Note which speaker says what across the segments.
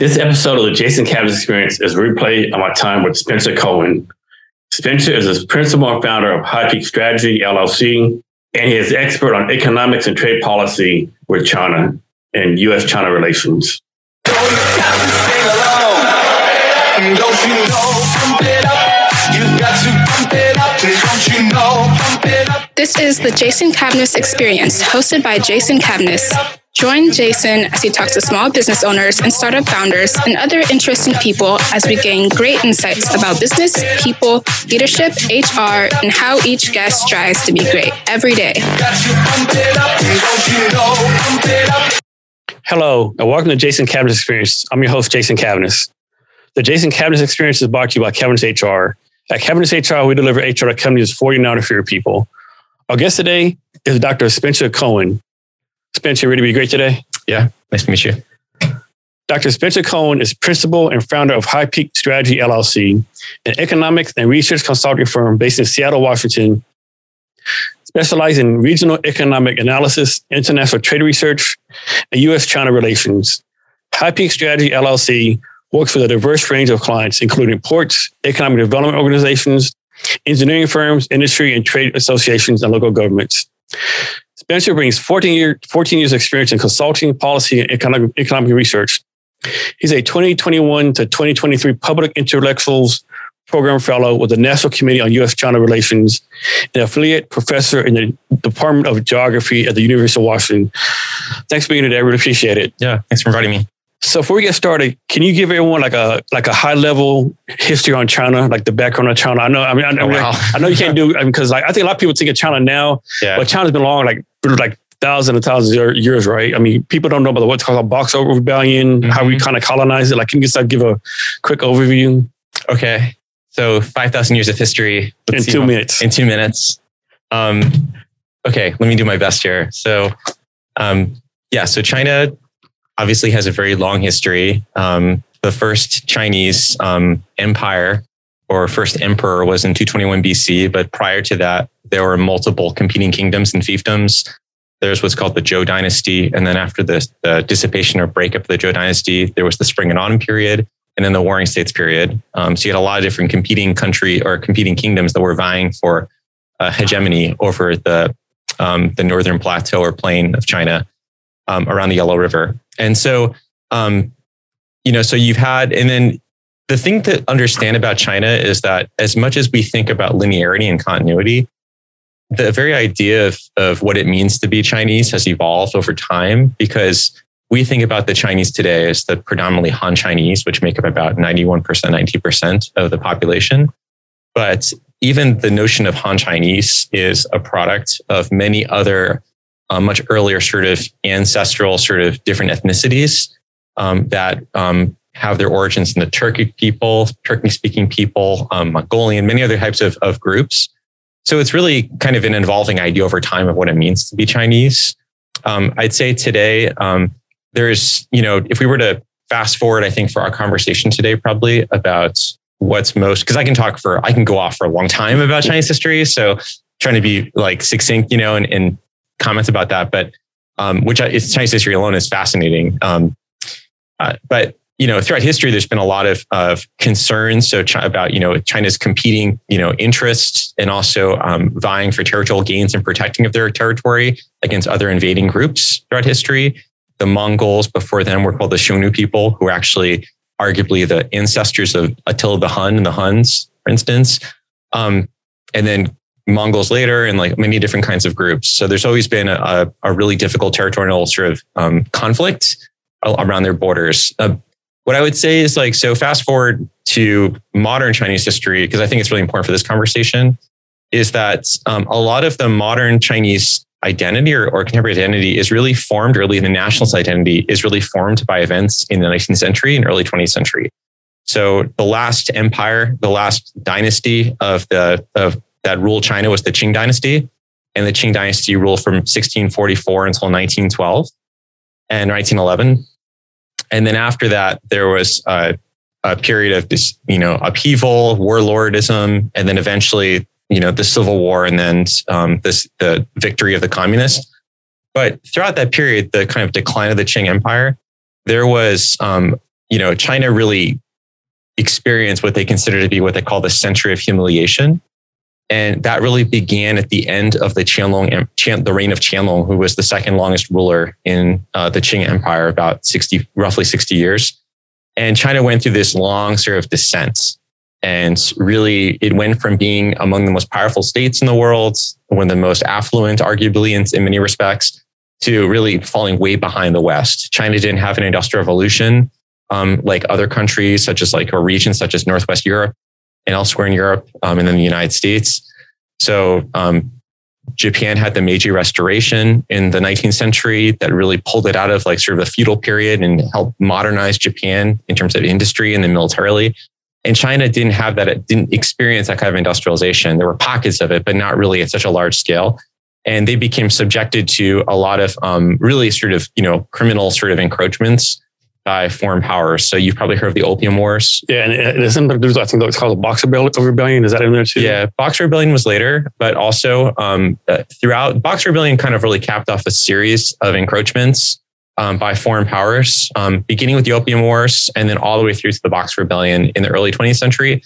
Speaker 1: This episode of the Jason Cavness Experience is a replay of my time with Spencer Cohen. Spencer is the principal and founder of High Peak Strategy LLC, and he is expert on economics and trade policy with China and U.S. China relations.
Speaker 2: This is the Jason Cavness Experience, hosted by Jason Cavness. Join Jason as he talks to small business owners and startup founders and other interesting people as we gain great insights about business, people, leadership, HR, and how each guest strives to be great every day.
Speaker 1: Hello, and welcome to Jason Cavness Experience. I'm your host, Jason Cavness. The Jason Cavness Experience is brought to you by Cavness HR. At Cavness HR, we deliver HR to companies of 49 or fewer people. Our guest today is Dr. Spencer Cohen. Spencer, ready to be great today?
Speaker 3: Yeah, nice to meet you.
Speaker 1: Dr. Spencer Cohen is principal and founder of High Peak Strategy LLC, an economics and research consulting firm based in Seattle, Washington, specializing in regional economic analysis, international trade research, and U.S. China relations. High Peak Strategy LLC works with a diverse range of clients, including ports, economic development organizations, engineering firms, industry and trade associations, and local governments. Spencer brings 14, year, 14 years experience in consulting, policy, and economic, economic research. He's a 2021 to 2023 Public Intellectuals Program Fellow with the National Committee on U.S.-China Relations, an affiliate professor in the Department of Geography at the University of Washington. Thanks for being here today. I really appreciate it.
Speaker 3: Yeah, thanks for inviting me.
Speaker 1: So before we get started, can you give everyone like a like a high level history on China, like the background of China? I know, I mean, I know, oh, wow. I know you can't do because I mean, like I think a lot of people think of China now, yeah. but China's been long like like thousands and thousands of years, right? I mean, people don't know about what's called a Boxer Rebellion, mm-hmm. how we kind of colonized it. Like, can you just like give a quick overview?
Speaker 3: Okay, so five thousand years of history
Speaker 1: Let's in two minutes.
Speaker 3: In two minutes. Um, okay, let me do my best here. So, um, yeah, so China obviously has a very long history. Um, the first Chinese um, empire or first emperor was in 221 BC, but prior to that, there were multiple competing kingdoms and fiefdoms. There's what's called the Zhou dynasty. And then after the, the dissipation or breakup of the Zhou dynasty, there was the Spring and Autumn period and then the Warring States period. Um, so you had a lot of different competing country or competing kingdoms that were vying for uh, hegemony over the, um, the northern plateau or plain of China um, around the Yellow River. And so, um, you know, so you've had, and then the thing to understand about China is that as much as we think about linearity and continuity, the very idea of, of what it means to be Chinese has evolved over time because we think about the Chinese today as the predominantly Han Chinese, which make up about 91%, 90% of the population. But even the notion of Han Chinese is a product of many other much earlier sort of ancestral sort of different ethnicities um, that um, have their origins in the Turkic people, Turkic speaking people, um, Mongolian, many other types of, of groups. So it's really kind of an evolving idea over time of what it means to be Chinese. Um, I'd say today, um, there's, you know, if we were to fast forward, I think for our conversation today, probably about what's most, because I can talk for, I can go off for a long time about Chinese history. So trying to be like succinct, you know, and, and comments about that, but um, which is Chinese history alone is fascinating. Um, uh, but you know, throughout history, there's been a lot of, of concerns so about you know China's competing you know interests and also um, vying for territorial gains and protecting of their territory against other invading groups throughout history. The Mongols before them were called the Xiongnu people, who are actually arguably the ancestors of Attila the Hun and the Huns, for instance. Um, and then Mongols later and like many different kinds of groups. So there's always been a, a really difficult territorial sort of um, conflict around their borders. Uh, what I would say is like, so fast forward to modern Chinese history, because I think it's really important for this conversation, is that um, a lot of the modern Chinese identity or, or contemporary identity is really formed, early the nationalist identity is really formed by events in the 19th century and early 20th century. So the last empire, the last dynasty of the of that ruled China was the Qing dynasty. And the Qing dynasty ruled from 1644 until 1912 and 1911. And then after that, there was a, a period of this, you know, upheaval, warlordism, and then eventually, you know, the Civil War, and then um, this the victory of the communists. But throughout that period, the kind of decline of the Qing Empire, there was um, you know, China really experienced what they consider to be what they call the century of humiliation. And that really began at the end of the Qianlong, the reign of Qianlong, who was the second longest ruler in uh, the Qing Empire, about 60, roughly 60 years. And China went through this long sort of descent. And really, it went from being among the most powerful states in the world, one of the most affluent, arguably, in, in many respects, to really falling way behind the West. China didn't have an industrial revolution um, like other countries, such as like or regions such as Northwest Europe and elsewhere in Europe, um, and then the United States. So um, Japan had the Meiji Restoration in the 19th century that really pulled it out of like sort of a feudal period and helped modernize Japan in terms of industry and then militarily. And China didn't have that, it didn't experience that kind of industrialization. There were pockets of it, but not really at such a large scale. And they became subjected to a lot of um, really sort of, you know, criminal sort of encroachments by foreign powers. So you've probably heard of the Opium Wars.
Speaker 1: Yeah, and it isn't there's I think it's called the Boxer Rebellion. Is that in there too?
Speaker 3: Yeah, Boxer Rebellion was later, but also um, uh, throughout Boxer Rebellion kind of really capped off a series of encroachments um, by foreign powers, um, beginning with the Opium Wars and then all the way through to the Boxer Rebellion in the early 20th century,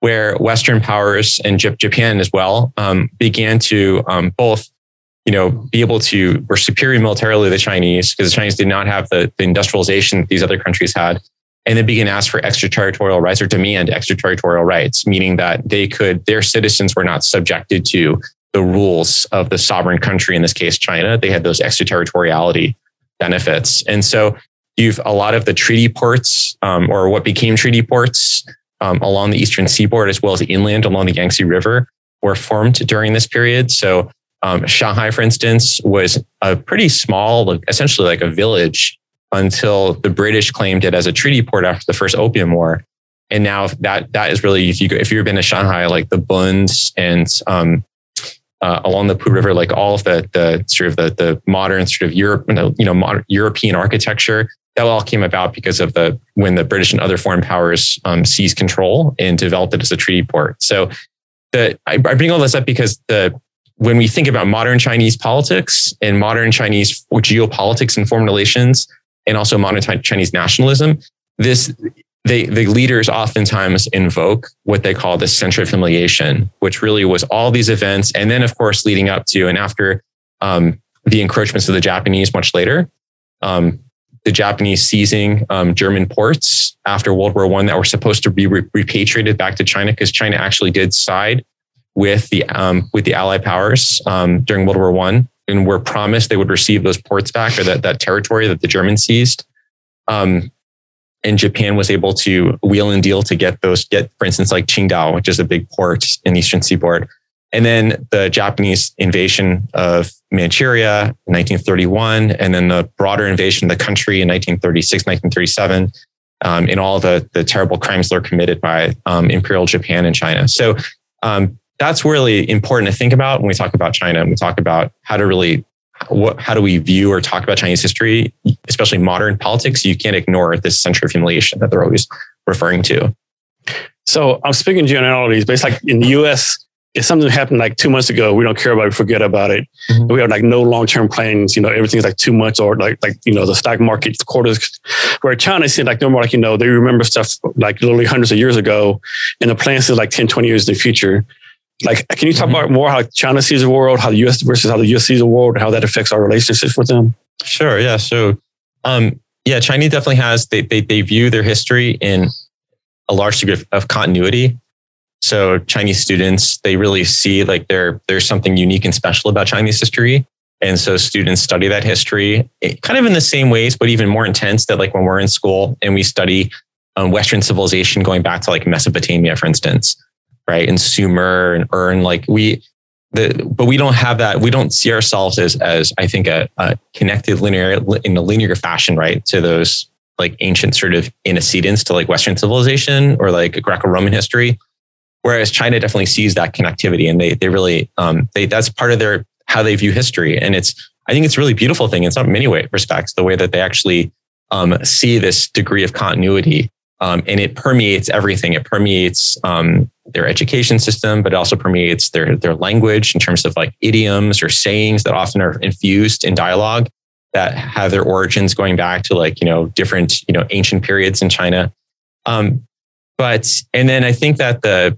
Speaker 3: where Western powers and Japan as well um, began to um, both you know, be able to, were superior militarily to the Chinese because the Chinese did not have the, the industrialization that these other countries had. And they began to ask for extraterritorial rights or demand extraterritorial rights, meaning that they could, their citizens were not subjected to the rules of the sovereign country, in this case, China. They had those extraterritoriality benefits. And so you've a lot of the treaty ports um, or what became treaty ports um, along the eastern seaboard, as well as inland along the Yangtze River, were formed during this period. So um, Shanghai, for instance, was a pretty small, essentially like a village until the British claimed it as a treaty port after the first Opium War. And now that that is really if you go, if you've been to Shanghai, like the Bunds and um, uh, along the Poo River, like all of the the sort of the the modern sort of Europe, you know, modern European architecture, that all came about because of the when the British and other foreign powers um, seized control and developed it as a treaty port. So the I bring all this up because the when we think about modern Chinese politics and modern Chinese geopolitics and foreign relations, and also modern Chinese nationalism, this they, the leaders oftentimes invoke what they call the century of humiliation, which really was all these events, and then of course leading up to and after um, the encroachments of the Japanese much later. Um, the Japanese seizing um, German ports after World War One that were supposed to be re- repatriated back to China because China actually did side with the um, with the Allied powers um, during World War One, and were promised they would receive those ports back or that that territory that the Germans seized. Um, and Japan was able to wheel and deal to get those get, for instance, like Qingdao, which is a big port in the eastern seaboard. And then the Japanese invasion of Manchuria in 1931, and then the broader invasion of the country in 1936, 1937, um, in all the, the terrible crimes that were committed by um, Imperial Japan and China. So um, that's really important to think about when we talk about China and we talk about how to really what, how do we view or talk about Chinese history, especially modern politics? You can't ignore this century of humiliation that they're always referring to.
Speaker 1: So I'm speaking generalities, but it's like in the U.S., if something happened like two months ago, we don't care about it, forget about it. Mm-hmm. We have like no long term plans. You know, everything's like two months or like like you know the stock market the quarters. Where China is like no more like you know they remember stuff like literally hundreds of years ago, and the plans is like 10, 20 years in the future. Like, can you talk mm-hmm. about more how China sees the world, how the U.S. versus how the U.S. sees the world, and how that affects our relationships with them?
Speaker 3: Sure. Yeah. So, um, yeah, China definitely has. They, they they view their history in a large degree of, of continuity. So Chinese students, they really see like there there's something unique and special about Chinese history. And so students study that history eh, kind of in the same ways, but even more intense that like when we're in school and we study um, Western civilization going back to like Mesopotamia, for instance right? And Sumer and Ur, like we, the, but we don't have that. We don't see ourselves as, as I think, a, a connected linear in a linear fashion, right, to those like ancient sort of antecedents to like Western civilization or like Greco-Roman history. Whereas China definitely sees that connectivity, and they they really um, they that's part of their how they view history, and it's I think it's a really beautiful thing in some many way respects the way that they actually um, see this degree of continuity um, and it permeates everything. It permeates um, their education system, but it also permeates their their language in terms of like idioms or sayings that often are infused in dialogue. that have their origins going back to like you know different you know ancient periods in China. Um, but and then I think that the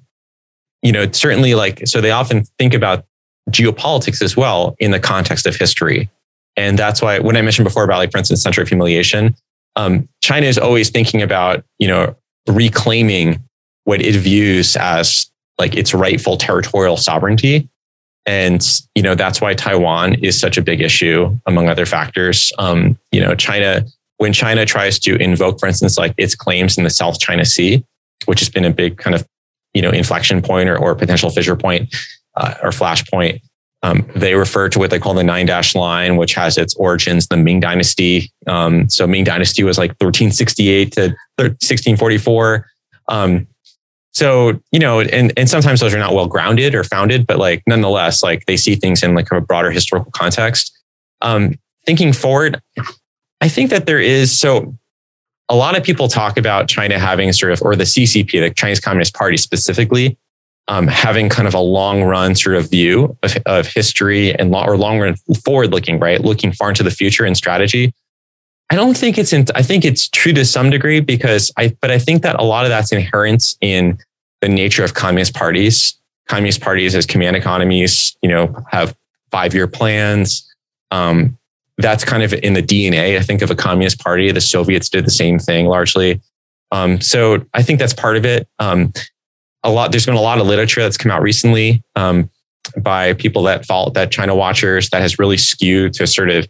Speaker 3: you know certainly like so they often think about geopolitics as well in the context of history, and that's why when I mentioned before about like for instance century of humiliation, um, China is always thinking about you know reclaiming what it views as like its rightful territorial sovereignty and you know that's why Taiwan is such a big issue, among other factors. Um, you know, China when China tries to invoke, for instance, like its claims in the South China Sea, which has been a big kind of you know inflection point or, or potential fissure point uh, or flashpoint. Um, they refer to what they call the nine dash line, which has its origins the Ming Dynasty. Um, so Ming Dynasty was like 1368 to 1644. Um, so you know and and sometimes those are not well grounded or founded but like nonetheless like they see things in like a broader historical context um thinking forward i think that there is so a lot of people talk about china having sort of or the ccp the chinese communist party specifically um, having kind of a long run sort of view of, of history and long, or long run forward looking right looking far into the future and strategy I don't think it's in, I think it's true to some degree because I, but I think that a lot of that's inherent in the nature of communist parties. Communist parties as command economies, you know, have five year plans. Um, that's kind of in the DNA, I think, of a communist party. The Soviets did the same thing largely. Um, so I think that's part of it. Um, a lot, there's been a lot of literature that's come out recently um, by people that follow that China watchers that has really skewed to sort of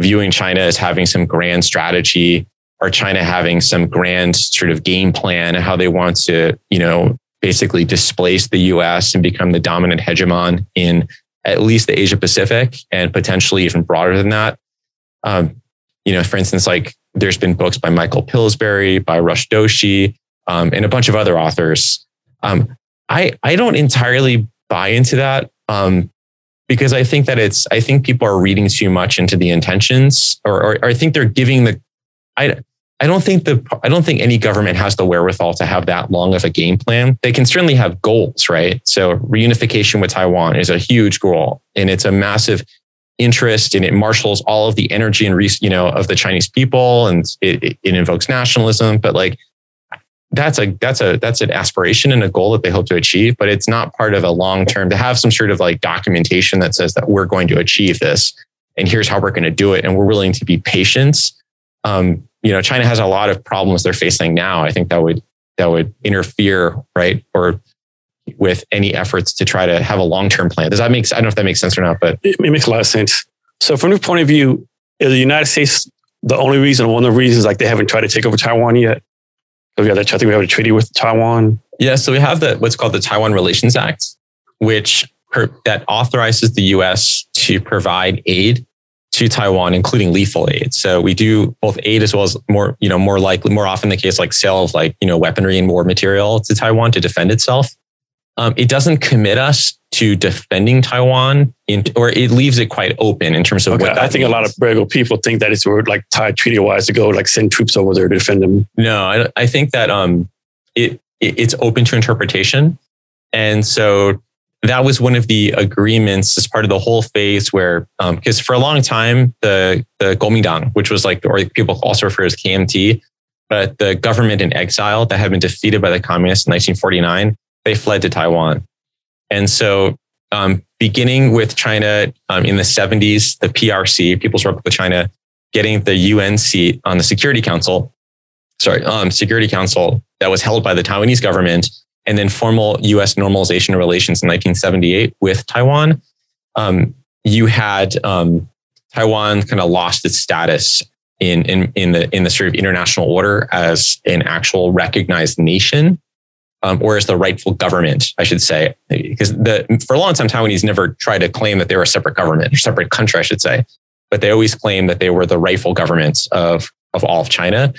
Speaker 3: viewing China as having some grand strategy or China having some grand sort of game plan and how they want to, you know, basically displace the US and become the dominant hegemon in at least the Asia Pacific and potentially even broader than that. Um, you know, for instance, like there's been books by Michael Pillsbury, by Rush Doshi, um, and a bunch of other authors. Um, I I don't entirely buy into that. Um, because I think that it's I think people are reading too much into the intentions, or, or, or I think they're giving the I I don't think the I don't think any government has the wherewithal to have that long of a game plan. They can certainly have goals, right? So reunification with Taiwan is a huge goal, and it's a massive interest, and it marshals all of the energy and you know of the Chinese people, and it, it invokes nationalism. But like that's a that's a that's an aspiration and a goal that they hope to achieve but it's not part of a long term to have some sort of like documentation that says that we're going to achieve this and here's how we're going to do it and we're willing to be patient. Um, you know china has a lot of problems they're facing now. I think that would that would interfere right or with any efforts to try to have a long term plan. Does that make i don't know if that makes sense or not but
Speaker 1: it, it makes a lot of sense. So from your point of view is the united states the only reason one of the reasons like they haven't tried to take over taiwan yet we have that, I think we have a treaty with Taiwan.
Speaker 3: Yeah, so we have the what's called the Taiwan Relations Act, which per, that authorizes the U.S. to provide aid to Taiwan, including lethal aid. So we do both aid as well as more, you know, more likely, more often the case, like sale of like you know weaponry and war material to Taiwan to defend itself. Um, it doesn't commit us to defending Taiwan, in, or it leaves it quite open in terms of okay. what
Speaker 1: I think
Speaker 3: means.
Speaker 1: a lot of people think that it's like tied treaty wise to go like send troops over there to defend them.
Speaker 3: No, I, I think that um, it, it it's open to interpretation, and so that was one of the agreements as part of the whole phase where because um, for a long time the the Kuomintang, which was like or people also refer as KMT, but the government in exile that had been defeated by the communists in 1949 they fled to Taiwan. And so, um, beginning with China um, in the 70s, the PRC, People's Republic of China, getting the UN seat on the Security Council, sorry, um, Security Council that was held by the Taiwanese government, and then formal US normalization of relations in 1978 with Taiwan. Um, you had um, Taiwan kind of lost its status in, in, in, the, in the sort of international order as an actual recognized nation um, or as the rightful government, I should say, because the for a long time Taiwanese never tried to claim that they were a separate government or separate country, I should say, but they always claimed that they were the rightful governments of of all of China.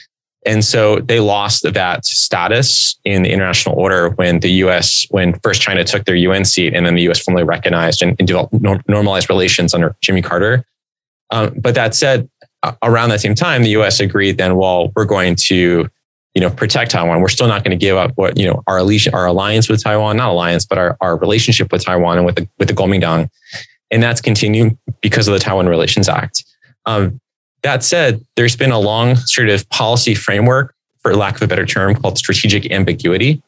Speaker 3: And so they lost that status in the international order when the US, when first China took their UN seat and then the US formally recognized and, and developed normalized relations under Jimmy Carter. Um, but that said, around that same time, the US agreed then, well, we're going to you know, protect Taiwan. We're still not going to give up what, you know, our alliance, our alliance with Taiwan, not alliance, but our, our relationship with Taiwan and with the, with the Kuomintang. And that's continued because of the Taiwan Relations Act. Um, that said, there's been a long sort of policy framework, for lack of a better term, called strategic ambiguity.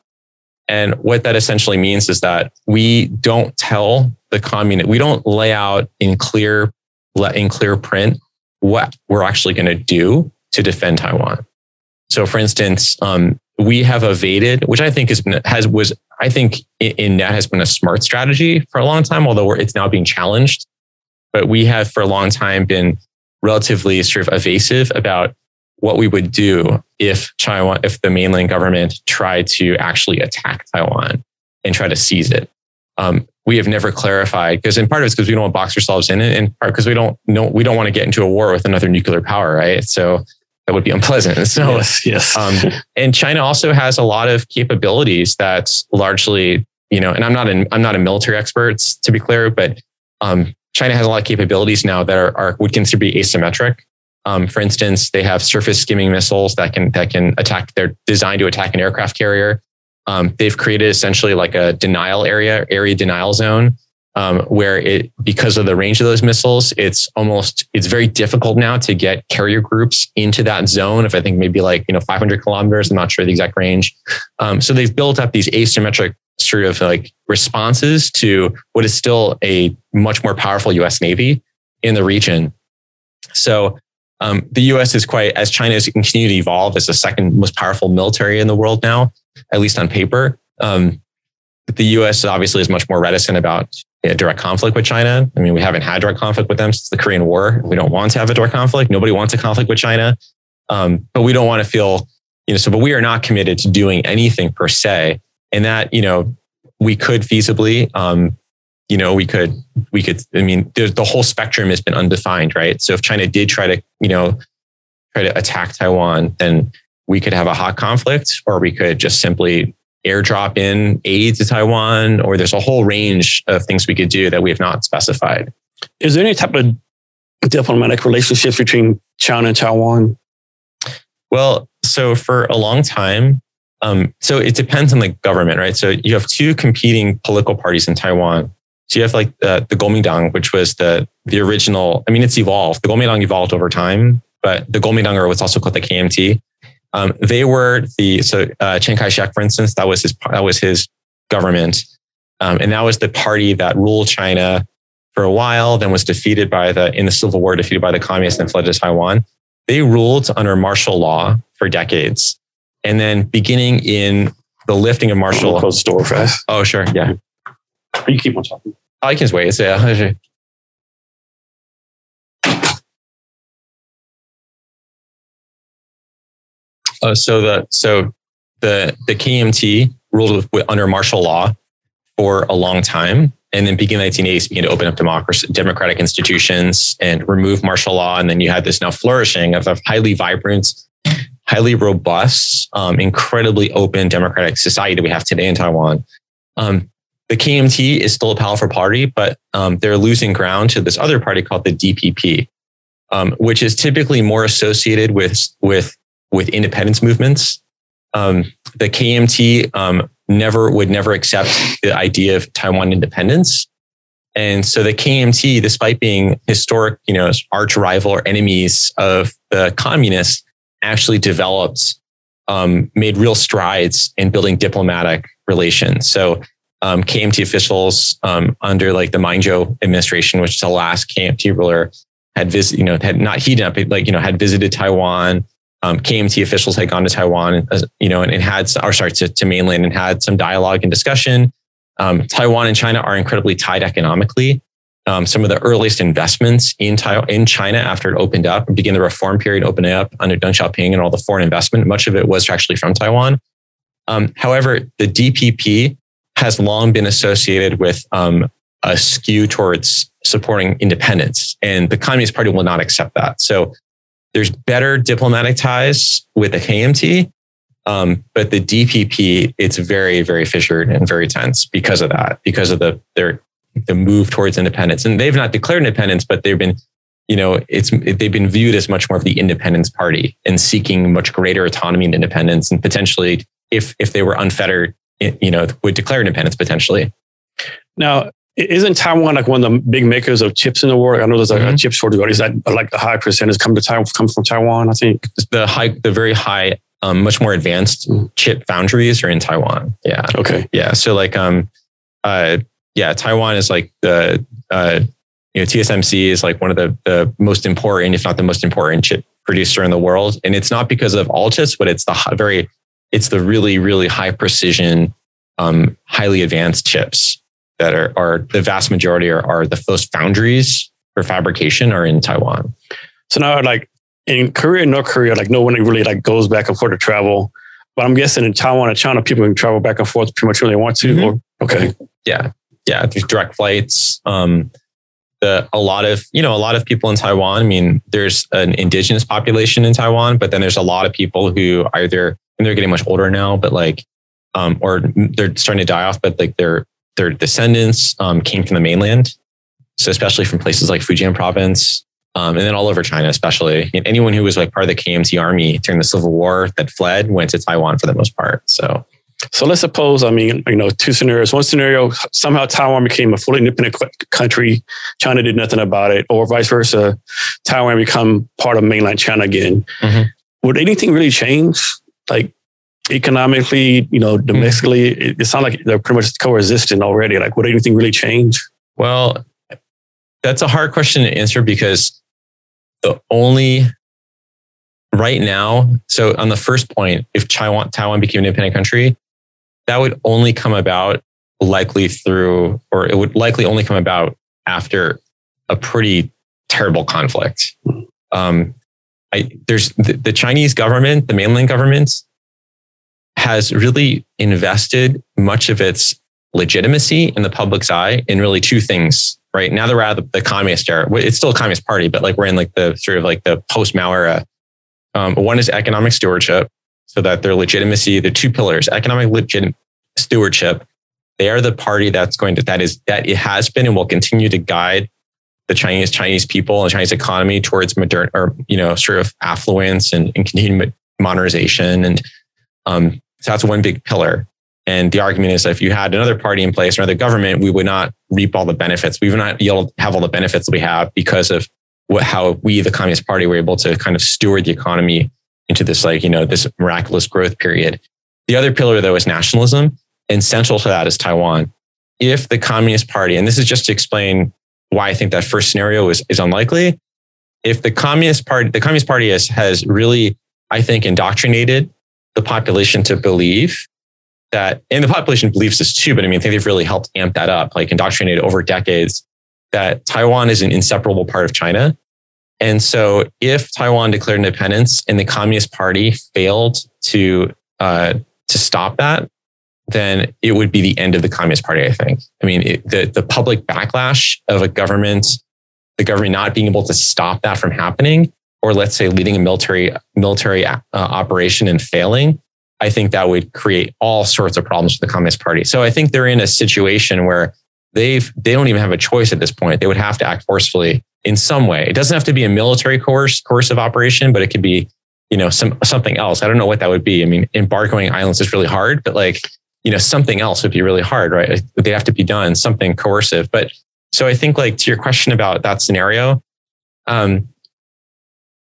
Speaker 3: And what that essentially means is that we don't tell the communist, we don't lay out in clear, in clear print what we're actually going to do to defend Taiwan. So, for instance, um, we have evaded, which I think has been, has was I think in net has been a smart strategy for a long time, although it's now being challenged. But we have for a long time been relatively sort of evasive about what we would do if Taiwan, if the mainland government tried to actually attack Taiwan and try to seize it. Um, we have never clarified because, in part, of it's because we don't want box ourselves in, and part because we don't know we don't want to get into a war with another nuclear power, right? So that would be unpleasant. So,
Speaker 1: yes, yes. Um,
Speaker 3: and China also has a lot of capabilities that's largely, you know, and I'm not an I'm not a military expert to be clear, but um, China has a lot of capabilities now that are, are would consider be asymmetric. Um, for instance, they have surface skimming missiles that can that can attack. They're designed to attack an aircraft carrier. Um, they've created essentially like a denial area, area denial zone, um, where it because of the range of those missiles, it's almost it's very difficult now to get carrier groups into that zone. If I think maybe like you know 500 kilometers, I'm not sure the exact range. Um, so they've built up these asymmetric sort of like responses to what is still a much more powerful U.S. Navy in the region. So um, the U.S. is quite as China has continued to evolve as the second most powerful military in the world now, at least on paper. Um, the U.S. obviously is much more reticent about direct conflict with China. I mean, we haven't had direct conflict with them since the Korean War. We don't want to have a direct conflict. Nobody wants a conflict with China. Um, but we don't want to feel, you know, so, but we are not committed to doing anything per se. And that, you know, we could feasibly, um, you know, we could, we could, I mean, the whole spectrum has been undefined, right? So if China did try to, you know, try to attack Taiwan, then we could have a hot conflict or we could just simply airdrop in aid to Taiwan, or there's a whole range of things we could do that we have not specified.
Speaker 1: Is there any type of diplomatic relationships between China and Taiwan?
Speaker 3: Well, so for a long time, um, so it depends on the government, right? So you have two competing political parties in Taiwan. So you have like the, the Kuomintang, which was the the original. I mean, it's evolved. The Kuomintang evolved over time, but the Kuomintang, or what's also called the KMT, um, they were the so uh, Chiang Kai-shek, for instance, that was his that was his government, um, and that was the party that ruled China for a while. Then was defeated by the in the Civil War, defeated by the communists, and fled to Taiwan. They ruled under martial law for decades, and then beginning in the lifting of martial.
Speaker 1: Close store fast.
Speaker 3: Oh sure, yeah.
Speaker 1: You keep on talking.
Speaker 3: I can just wait. Yeah. Uh, so the so the the KMT ruled with, under martial law for a long time, and then beginning the 1980s began to open up democracy, democratic institutions and remove martial law, and then you had this now flourishing of a highly vibrant, highly robust, um, incredibly open democratic society that we have today in Taiwan. Um, the KMT is still a powerful party, but um, they're losing ground to this other party called the DPP, um, which is typically more associated with with with independence movements. Um, the KMT um, never would never accept the idea of Taiwan independence. And so the KMT, despite being historic, you know, arch rival or enemies of the communists, actually developed, um, made real strides in building diplomatic relations. So um, KMT officials um, under like the Ma Ying-jeou administration, which is the last KMT ruler, had visited, you know, had not heated up, like you know, had visited Taiwan, um, KMT officials had gone to Taiwan, uh, you know, and, and had, or sorry, to, to, mainland and had some dialogue and discussion. Um, Taiwan and China are incredibly tied economically. Um, some of the earliest investments in, Taiwan, in China after it opened up and began the reform period opening up under Deng Xiaoping and all the foreign investment, much of it was actually from Taiwan. Um, however, the DPP has long been associated with um, a skew towards supporting independence, and the Communist Party will not accept that. So there's better diplomatic ties with the KMT, um, but the DPP, it's very, very fissured and very tense because of that, because of the their the move towards independence. And they've not declared independence, but they've been, you know, it's they've been viewed as much more of the independence party and seeking much greater autonomy and independence, and potentially, if if they were unfettered, you know, would declare independence potentially.
Speaker 1: Now, isn't Taiwan like one of the big makers of chips in the world? I know there's like
Speaker 3: Mhm.
Speaker 1: a chip shortage. Is that like a high percentage come to Taiwan comes from Taiwan? I think.
Speaker 3: The high, the very high, um, much more advanced
Speaker 1: Mm.
Speaker 3: chip foundries are in Taiwan. Yeah.
Speaker 1: Okay.
Speaker 3: Yeah. So like, um, uh, yeah, Taiwan is like the, uh, you know, TSMC is like one of the, the most important, if not the most important chip producer in the world. And it's not because of all chips, but it's the hi- very, it's the really, really high precision, um, highly advanced chips that are, are the vast majority are, are the first foundries for fabrication are in Taiwan.
Speaker 1: So now, like in Korea and North Korea, like no one really like goes back and forth to travel. But I'm guessing in Taiwan and China, people can travel back and forth pretty much when they want to.
Speaker 3: Mhm.
Speaker 1: Or okay,
Speaker 3: yeah yeah there's direct flights um the a lot of you know a lot of people in taiwan i mean there's an indigenous population in taiwan but then there's a lot of people who either and they're getting much older now but like um or they're starting to die off but like their their descendants um came from the mainland so especially from places like fujian province um, and then all over China, especially And anyone who was like part of the KMT army during the Civil War that fled went to Taiwan for the most part. So
Speaker 1: so let's suppose I mean you know two scenarios. One scenario somehow Taiwan became a fully independent country, China did nothing about it, or vice versa, Taiwan become part of mainland China again.
Speaker 3: Mhm.
Speaker 1: Would anything really change? Like economically, you know, domestically, it, it sounds like they're pretty much coexisting already. Like, would anything really change?
Speaker 3: Well, that's a hard question to answer because the only right now, so on the first point, if Taiwan, Taiwan became an independent country, that would only come about likely through, or it would likely only come about after a pretty terrible conflict. Um, I, there's the, the Chinese government, the mainland government, has really invested much of its legitimacy in the public's eye in really two things right? Now that we're out of the, communist era it's still a communist party but like we're in like the sort of like the post mao era. Um, one is economic stewardship so that their legitimacy the two pillars economic legit stewardship they are the party that's going to that is that it has been and will continue to guide the chinese chinese people and chinese economy towards modern or you know sort of affluence and, and continued modernization and um, so that's one big pillar and the argument is that if you had another party in place another government, we would not reap all the benefits. We would not have all the benefits that we have because of what, how we, the Communist Party, were able to kind of steward the economy into this like, you know, this miraculous growth period. The other pillar though is nationalism. And central to that is Taiwan. If the Communist Party, and this is just to explain why I think that first scenario is, is unlikely. If the Communist Party, the Communist Party has, has really, I think, indoctrinated the population to believe that, and the population believes this too, but I mean, I think they've really helped amp that up, like indoctrinated over decades, that Taiwan is an inseparable part of China. And so if Taiwan declared independence and the Communist Party failed to, uh, to stop that, then it would be the end of the Communist Party, I think. I mean, it, the, the public backlash of a government, the government not being able to stop that from happening, or let's say leading a military, military uh, operation and failing, I think that would create all sorts of problems for the Communist Party. So I think they're in a situation where they've they don't even have a choice at this point. They would have to act forcefully in some way. It doesn't have to be a military course coercive operation, but it could be, you know, some something else. I don't know what that would be. I mean, embargoing islands is really hard, but like, you know, something else would be really hard, right? They have to be done something coercive. But so I think like to your question about that scenario, um,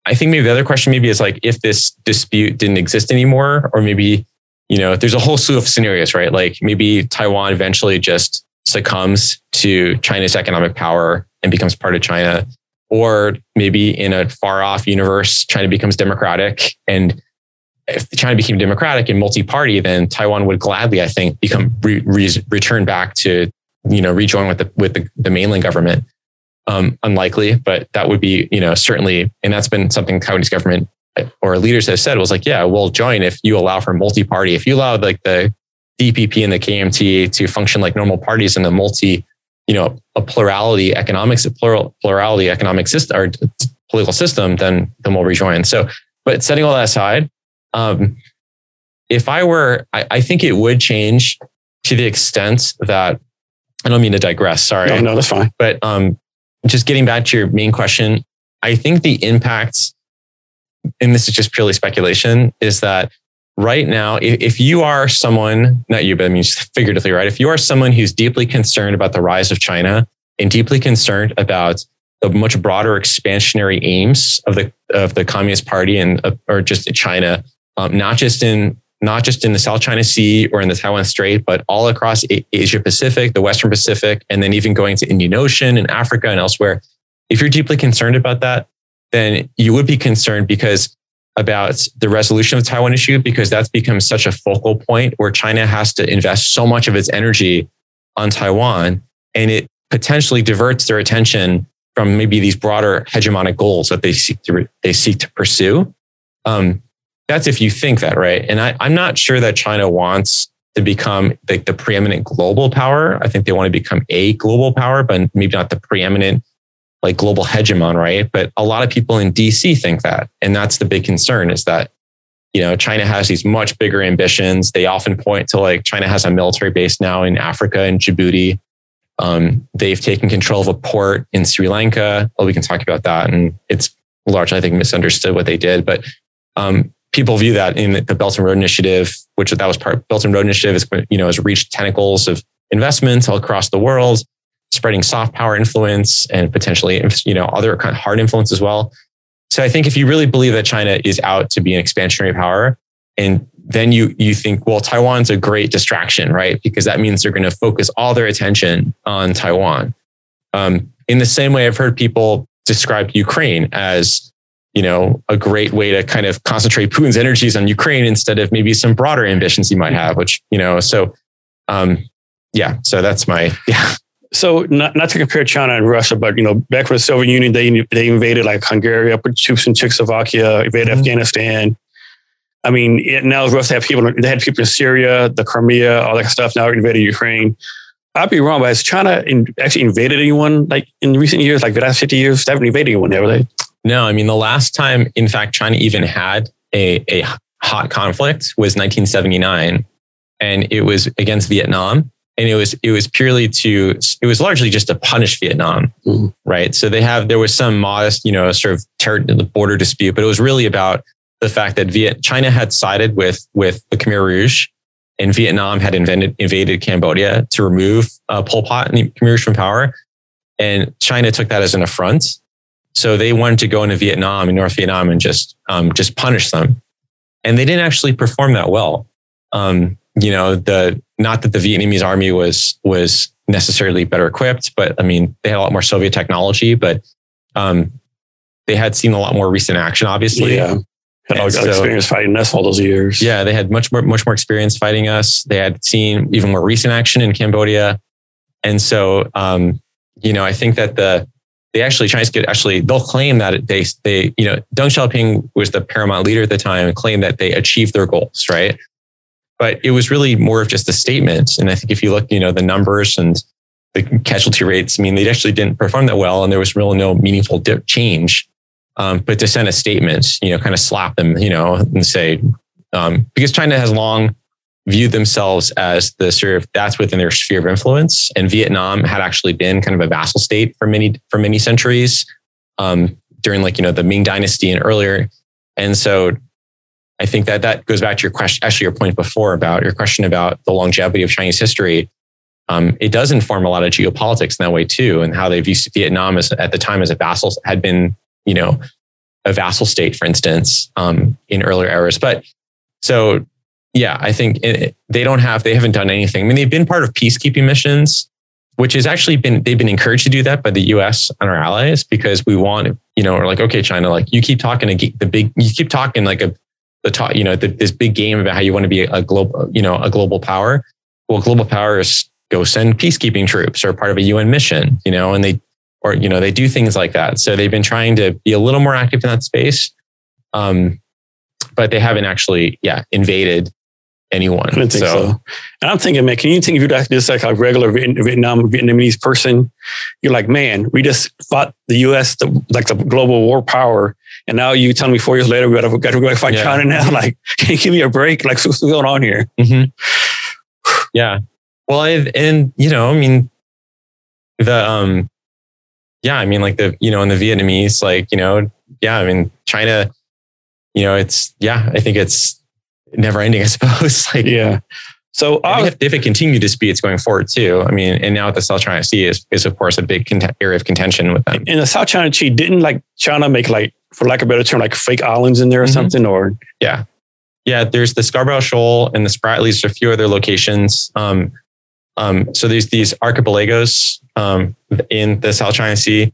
Speaker 3: I think maybe the other question maybe is like if this dispute didn't exist anymore, or maybe, you know, there's a whole slew of scenarios, right? Like maybe Taiwan eventually just succumbs to China's economic power and becomes part of China. Or maybe in a far off universe, China becomes democratic. And if China became democratic and multi party, then Taiwan would gladly, I think, become re- re- return back to, you know, rejoin with the, with the, the mainland government um, unlikely, but that would be, you know, certainly, and that's been something Taiwanese government or leaders have said was like, yeah, we'll join if you allow for multi-party. If you allow like the DPP and the KMT to function like normal parties in a multi, you know, a plurality economics, a plural plurality economic system or political system, then then we'll rejoin. So, but setting all that aside, um, if I were, I, I think it would change to the extent that I don't mean to digress. Sorry,
Speaker 1: No, no, that's fine.
Speaker 3: but um, just getting back to your main question, I think the impacts, and this is just purely speculation, is that right now, if, if you are someone, not you, but I mean figuratively, right? If you are someone who's deeply concerned about the rise of China and deeply concerned about the much broader expansionary aims of the of the Communist Party and uh, or just China, um, not just in not just in the South China Sea or in the Taiwan Strait, but all across Asia Pacific, the Western Pacific, and then even going to Indian Ocean and Africa and elsewhere. If you're deeply concerned about that, then you would be concerned because about the resolution of the Taiwan issue, because that's become such a focal point where China has to invest so much of its energy on Taiwan, and it potentially diverts their attention from maybe these broader hegemonic goals that they seek to they seek to pursue. Um, that's if you think that, right? And I, I'm not sure that China wants to become like the preeminent global power. I think they want to become a global power, but maybe not the preeminent like global hegemon, right? But a lot of people in DC think that. And that's the big concern is that, you know, China has these much bigger ambitions. They often point to like China has a military base now in Africa and Djibouti. Um, they've taken control of a port in Sri Lanka. Well, we can talk about that. And it's largely, I think, misunderstood what they did. But um, people view that in the Belt and Road Initiative, which that was part Belt and Road Initiative is you know has reached tentacles of investments all across the world, spreading soft power influence and potentially you know other kind of hard influence as well. So I think if you really believe that China is out to be an expansionary power, and then you you think well Taiwan's a great distraction, right? Because that means they're going to focus all their attention on Taiwan. Um, in the same way, I've heard people describe Ukraine as you know, a great way to kind of concentrate Putin's energies on Ukraine instead of maybe some broader ambitions he might have, which, you know, so um, yeah, so that's my yeah.
Speaker 1: So not, not to compare China and Russia, but you know, back when the Soviet Union, they they invaded like Hungary, put troops in Czechoslovakia, invaded mm-hmm. Afghanistan. I mean, it, now Russia have people. They had people in Syria, the Crimea, all that stuff. Now invaded Ukraine. I'd be wrong, but has China in, actually invaded anyone like in recent years, like the last fifty years? They haven't invaded anyone, have they?
Speaker 3: No, I mean, the last time, in fact, China even had a, a hot conflict was 1979, and it was against Vietnam. And it was it was purely to it was largely just to punish Vietnam, mm. right? So they have there was some modest you know sort of ter- the border dispute, but it was really about the fact that Viet China had sided with with the Khmer Rouge, and Vietnam had invented, invaded Cambodia to remove uh, Pol Pot and the Khmer Rouge from power, and China took that as an affront so they wanted to go into Vietnam and North Vietnam and just um, just punish them, and they didn't actually perform that well. Um, you know, the not that the Vietnamese army was was necessarily better equipped, but I mean they had a lot more Soviet technology, but um, they had seen a lot more recent action, obviously.
Speaker 1: Yeah. Had all so, experience fighting us all those years.
Speaker 3: Yeah, they had much more much more experience fighting us. They had seen even more recent action in Cambodia, and so um, you know I think that the they actually Chinese get actually they'll claim that they they you know Deng Xiaoping was the paramount leader at the time and claimed that they achieved their goals, right? But it was really more of just a statement. And I think if you look, you know, the numbers and the casualty rates, I mean, they actually didn't perform that well, and there was really no meaningful change. Um, but to send a statement, you know, kind of slap them, you know, and say, um, because China has long viewed themselves as the sort of that's within their sphere of influence. And Vietnam had actually been kind of a vassal state for many for many centuries um, during like you know the Ming Dynasty and earlier. And so I think that that goes back to your question, actually your point before about your question about the longevity of Chinese history. Um, it does inform a lot of geopolitics in that way too, and how they view Vietnam as at the time as a vassal had been, you know, a vassal state, for instance, um, in earlier eras. But so yeah, I think it, they don't have, they haven't done anything. I mean, they've been part of peacekeeping missions, which has actually been, they've been encouraged to do that by the US and our allies because we want, you know, we're like, okay, China, like you keep talking the big, you keep talking like a, the talk, you know, the, this big game about how you want to be a global, you know, a global power. Well, global power is go send peacekeeping troops or part of a UN mission, you know, and they, or, you know, they do things like that. So they've been trying to be a little more active in that space. Um, but they haven't actually, yeah, invaded anyone.
Speaker 1: I so. so. And I'm thinking, man, can you think if you're just like a regular Vietnam Vietnamese person, you're like, man, we just fought the U.S. The, like the global war power, and now you tell me four years later we got to, got to go fight yeah. China now. Like, can you give me a break? Like, what's going on here?
Speaker 3: Mm-hmm. Yeah. Well, I've, and you know, I mean, the um, yeah, I mean, like the you know, in the Vietnamese, like you know, yeah, I mean, China, you know, it's yeah, I think it's never ending, I suppose. like,
Speaker 1: yeah. So
Speaker 3: if it continued disputes going forward too, I mean, and now the South China Sea is, is of course a big cont- area of contention with them.
Speaker 1: In the South China Sea, didn't like China make like, for lack of a better term, like fake islands in there or mm-hmm. something? Or
Speaker 3: yeah, yeah. There's the Scarborough Shoal and the Spratlys, a few other locations. Um, um, so there's these archipelagos um, in the South China Sea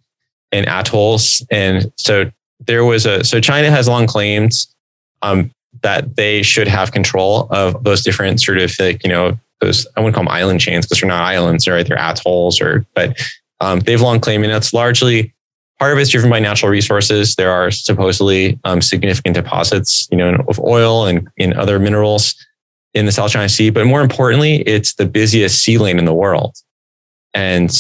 Speaker 3: and atolls, and so there was a so China has long claims um, that they should have control of those different sort of like, you know, those, I wouldn't call them island chains because they're not islands, right? They're atolls or, but um, they've long claimed, and it's largely part of it's driven by natural resources. There are supposedly um, significant deposits, you know, of oil and in other minerals in the South China Sea. But more importantly, it's the busiest sea lane in the world. And,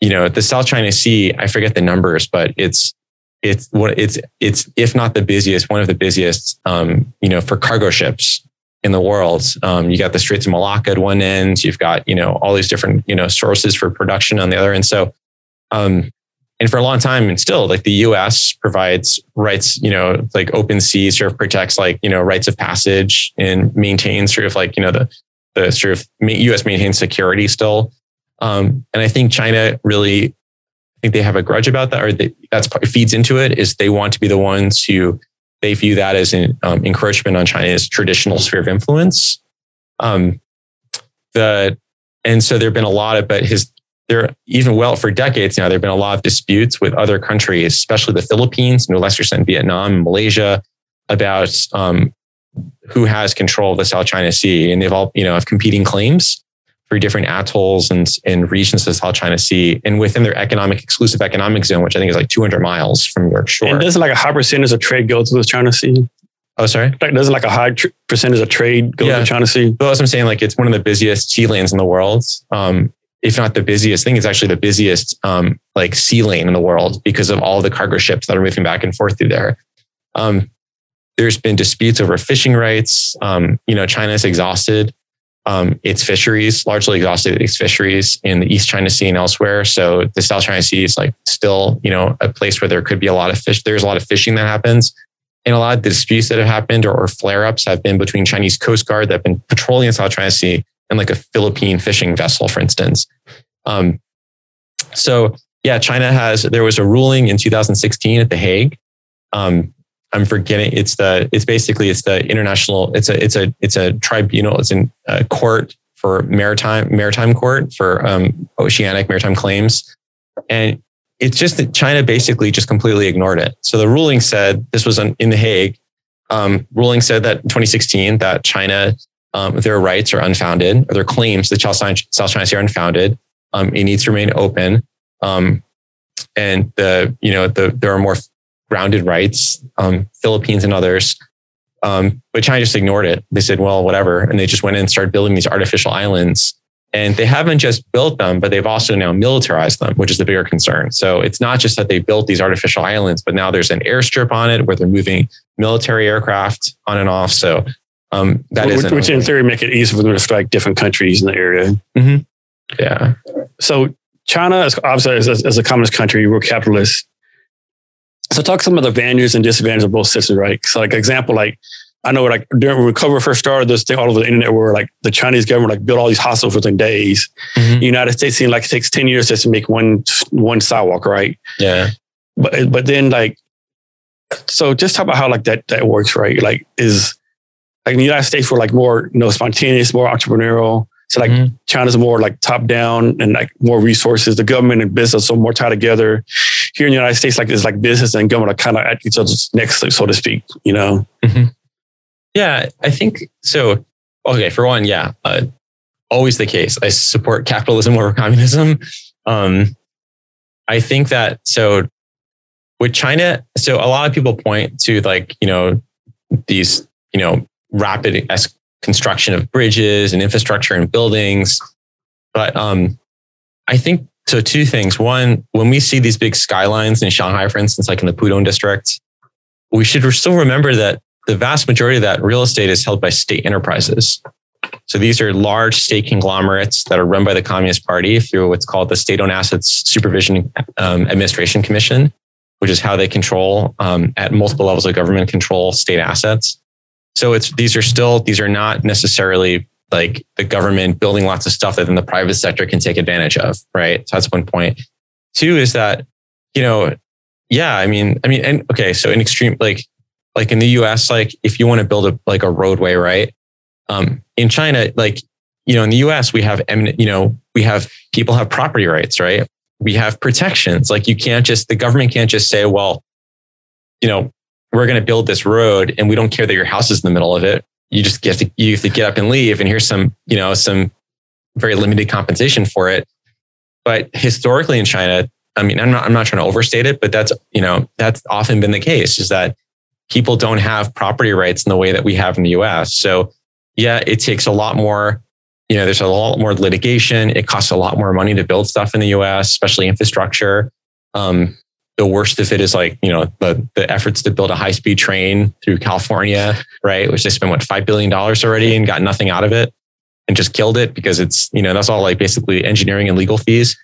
Speaker 3: you know, the South China Sea, I forget the numbers, but it's it's what it's it's if not the busiest, one of the busiest, um, you know, for cargo ships in the world. Um, you got the Straits of Malacca at one end. You've got you know all these different you know sources for production on the other end. So, um, and for a long time, and still, like the U.S. provides rights, you know, like open seas, sort of protects like you know rights of passage and maintains sort of like you know the the sort of U.S. maintains security still. Um, and I think China really I think they have a grudge about that, or they, that's feeds into it. Is they want to be the ones who they view that as an um, encroachment on China's traditional sphere of influence. Um, the and so there've been a lot of, but his there even well for decades now there've been a lot of disputes with other countries, especially the Philippines, no lesser extent Vietnam, and Malaysia, about um, who has control of the South China Sea, and they've all you know have competing claims for different atolls and, and regions of the South China Sea and within their economic exclusive economic zone, which I think is like 200 miles from New York shore.
Speaker 1: And doesn't like a high percentage of trade go to the China Sea?
Speaker 3: Oh, sorry.
Speaker 1: Like, doesn't like a high tr- percentage of trade go yeah. to the China Sea?
Speaker 3: But as I'm saying, like it's one of the busiest sea lanes in the world. Um, if not the busiest, I think it's actually the busiest um, like sea lane in the world because of all the cargo ships that are moving back and forth through there. Um, there's been disputes over fishing rights. Um, you know, China's exhausted um, its fisheries, largely exhausted its fisheries in the East China Sea and elsewhere. So the South China Sea is like still, you know, a place where there could be a lot of fish. There's a lot of fishing that happens. And a lot of the disputes that have happened or, or flare ups have been between Chinese Coast Guard that have been patrolling the South China Sea and like a Philippine fishing vessel, for instance. Um, so yeah, China has, there was a ruling in 2016 at The Hague um, I'm forgetting. It's the. It's basically it's the international. It's a. It's a. It's a tribunal. It's a court for maritime maritime court for um, oceanic maritime claims, and it's just that China basically just completely ignored it. So the ruling said this was in the Hague. Um, ruling said that in 2016 that China um, their rights are unfounded or their claims the South China Sea are unfounded. Um, it needs to remain open. Um, and the you know the there are more grounded rights, um, Philippines and others. Um, but China just ignored it. They said, well, whatever. And they just went in and started building these artificial islands. And they haven't just built them, but they've also now militarized them, which is the bigger concern. So it's not just that they built these artificial islands, but now there's an airstrip on it where they're moving military aircraft on and off. So um, that
Speaker 1: which, which in theory make it easier for them to strike different countries in the area.
Speaker 3: Mm-hmm. Yeah.
Speaker 1: So China, is obviously, as a, as a communist country, we're capitalist so talk some of the advantages and disadvantages of both systems, right? So like example, like I know like during when COVID first started, this thing all over the internet where like the Chinese government like built all these hospitals within days. Mm-hmm. The United States seemed like it takes 10 years just to make one one sidewalk, right?
Speaker 3: Yeah.
Speaker 1: But but then like so just talk about how like that that works, right? Like is like in the United States we're like more, you know, spontaneous, more entrepreneurial. So like mm-hmm. China's more like top down and like more resources. The government and business are more tied together. Here in the United States, like it's like business and government are kind of at each other's necks, so to speak. You know.
Speaker 3: Mm-hmm. Yeah, I think so. Okay, for one, yeah, uh, always the case. I support capitalism over communism. Um, I think that so with China, so a lot of people point to like you know these you know rapid es- construction of bridges and infrastructure and buildings. But um, I think so. Two things. One, when we see these big skylines in Shanghai, for instance, like in the Pudong district, we should still remember that the vast majority of that real estate is held by state enterprises. So these are large state conglomerates that are run by the Communist Party through what's called the State Owned Assets Supervision um, Administration Commission, which is how they control um, at multiple levels of government control state assets. So it's these are still these are not necessarily like the government building lots of stuff that then the private sector can take advantage of, right? So that's one point. Two is that, you know, yeah, I mean, I mean, and okay, so in extreme, like, like in the US, like if you want to build a like a roadway, right? Um, in China, like, you know, in the US, we have eminent, you know, we have people have property rights, right? We have protections. Like you can't just the government can't just say, well, you know, we're going to build this road and we don't care that your house is in the middle of it. You just get to, you have to get up and leave. And here's some, you know, some very limited compensation for it. But historically in China, I mean, I'm not, I'm not trying to overstate it, but that's, you know, that's often been the case is that people don't have property rights in the way that we have in the US. So yeah, it takes a lot more, you know, there's a lot more litigation. It costs a lot more money to build stuff in the US, especially infrastructure. Um, the worst of it is like you know the the efforts to build a high speed train through California, right? Which they spent what five billion dollars already and got nothing out of it, and just killed it because it's you know that's all like basically engineering and legal fees.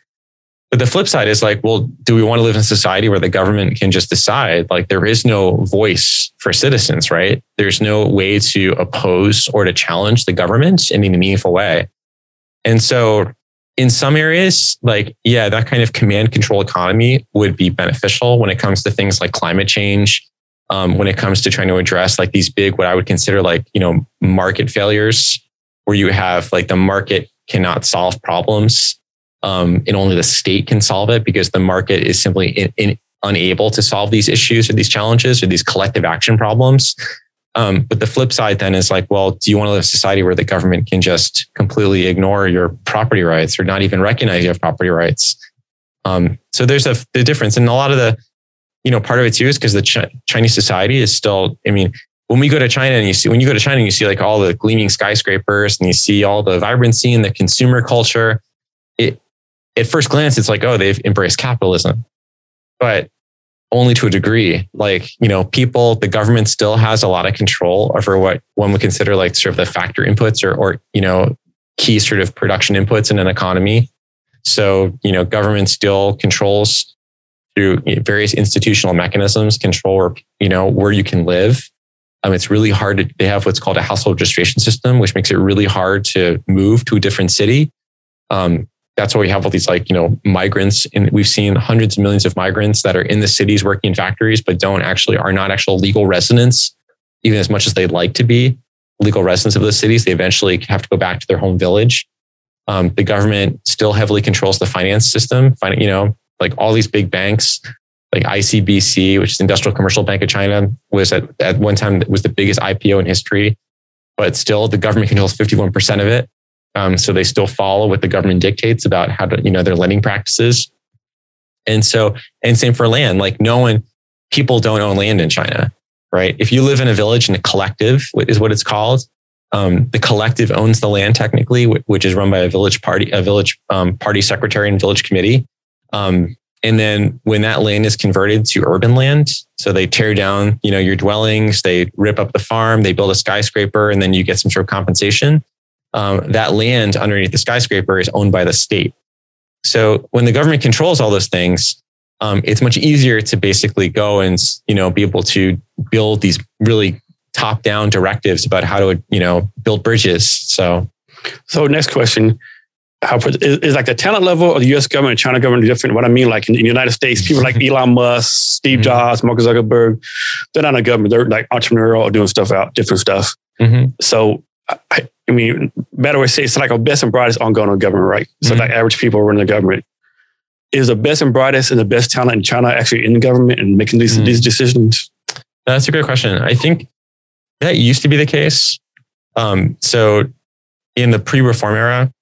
Speaker 3: But the flip side is like, well, do we want to live in a society where the government can just decide? Like there is no voice for citizens, right? There's no way to oppose or to challenge the government in any meaningful way. And so in some areas, like, yeah, that kind of command control economy would be beneficial when it comes to things like climate change, um, when it comes to trying to address like these big, what I would consider like, you know, market failures, where you have like the market cannot solve problems um, and only the state can solve it because the market is simply in, in, unable to solve these issues or these challenges or these collective action problems. Um, but the flip side then is like, well, do you want to live in a society where the government can just completely ignore your property rights or not even recognize you have property rights? Um, so there's a the difference, and a lot of the, you know, part of it too is because the Ch- Chinese society is still. I mean, when we go to China and you see when you go to China and you see like all the gleaming skyscrapers and you see all the vibrancy and the consumer culture, it at first glance it's like oh they've embraced capitalism, but only to a degree. Like, you know, people, the government still has a lot of control over what one would consider like sort of the factor inputs or, or, you know, key sort of production inputs in an economy. So, you know, government still controls through various institutional mechanisms, control, or, you know, where you can live. Um, it's really hard to, they have what's called a household registration system, which makes it really hard to move to a different city. Um, that's why we have all these like you know migrants. And we've seen hundreds of millions of migrants that are in the cities working in factories but don't actually are not actual legal residents even as much as they'd like to be legal residents of those cities. They eventually have to go back to their home village. Um, the government still heavily controls the finance system you know like all these big banks like icbc which is industrial commercial bank of china was at, at one time was the biggest ipo in history but still the government controls 51% of it um, so they still follow what the government dictates about how to, you know, their lending practices. And so, and same for land. Like no one, people don't own land in China, right? If you live in a village in a collective is what it's called. Um, the collective owns the land technically, which is run by a village party, a village um, party secretary and village committee. Um, and then when that land is converted to urban land, so they tear down, you know, your dwellings, they rip up the farm, they build a skyscraper, and then you get some sort of compensation um, that land underneath the skyscraper is owned by the state. So when the government controls all those things, um, it's much easier to basically go and you know be able to build these really top down directives about how to you know build bridges. So,
Speaker 1: so next question. How is, is like the talent level of the U.S. government and China government different? What I mean, like in, in the United States, people like Elon Musk, Steve mm-hmm. Jobs, Mark Zuckerberg, they're not a government; they're like entrepreneurial doing stuff out, different stuff. Mm-hmm. So I, I mean, better way to say it's like our best and brightest ongoing on government, right? So mm-hmm. like average people running the government. Is the best and brightest and the best talent in China actually in the government and making these mm-hmm. these decisions?
Speaker 3: That's a great question. I think that used to be the case. Um, so in the pre-reform era,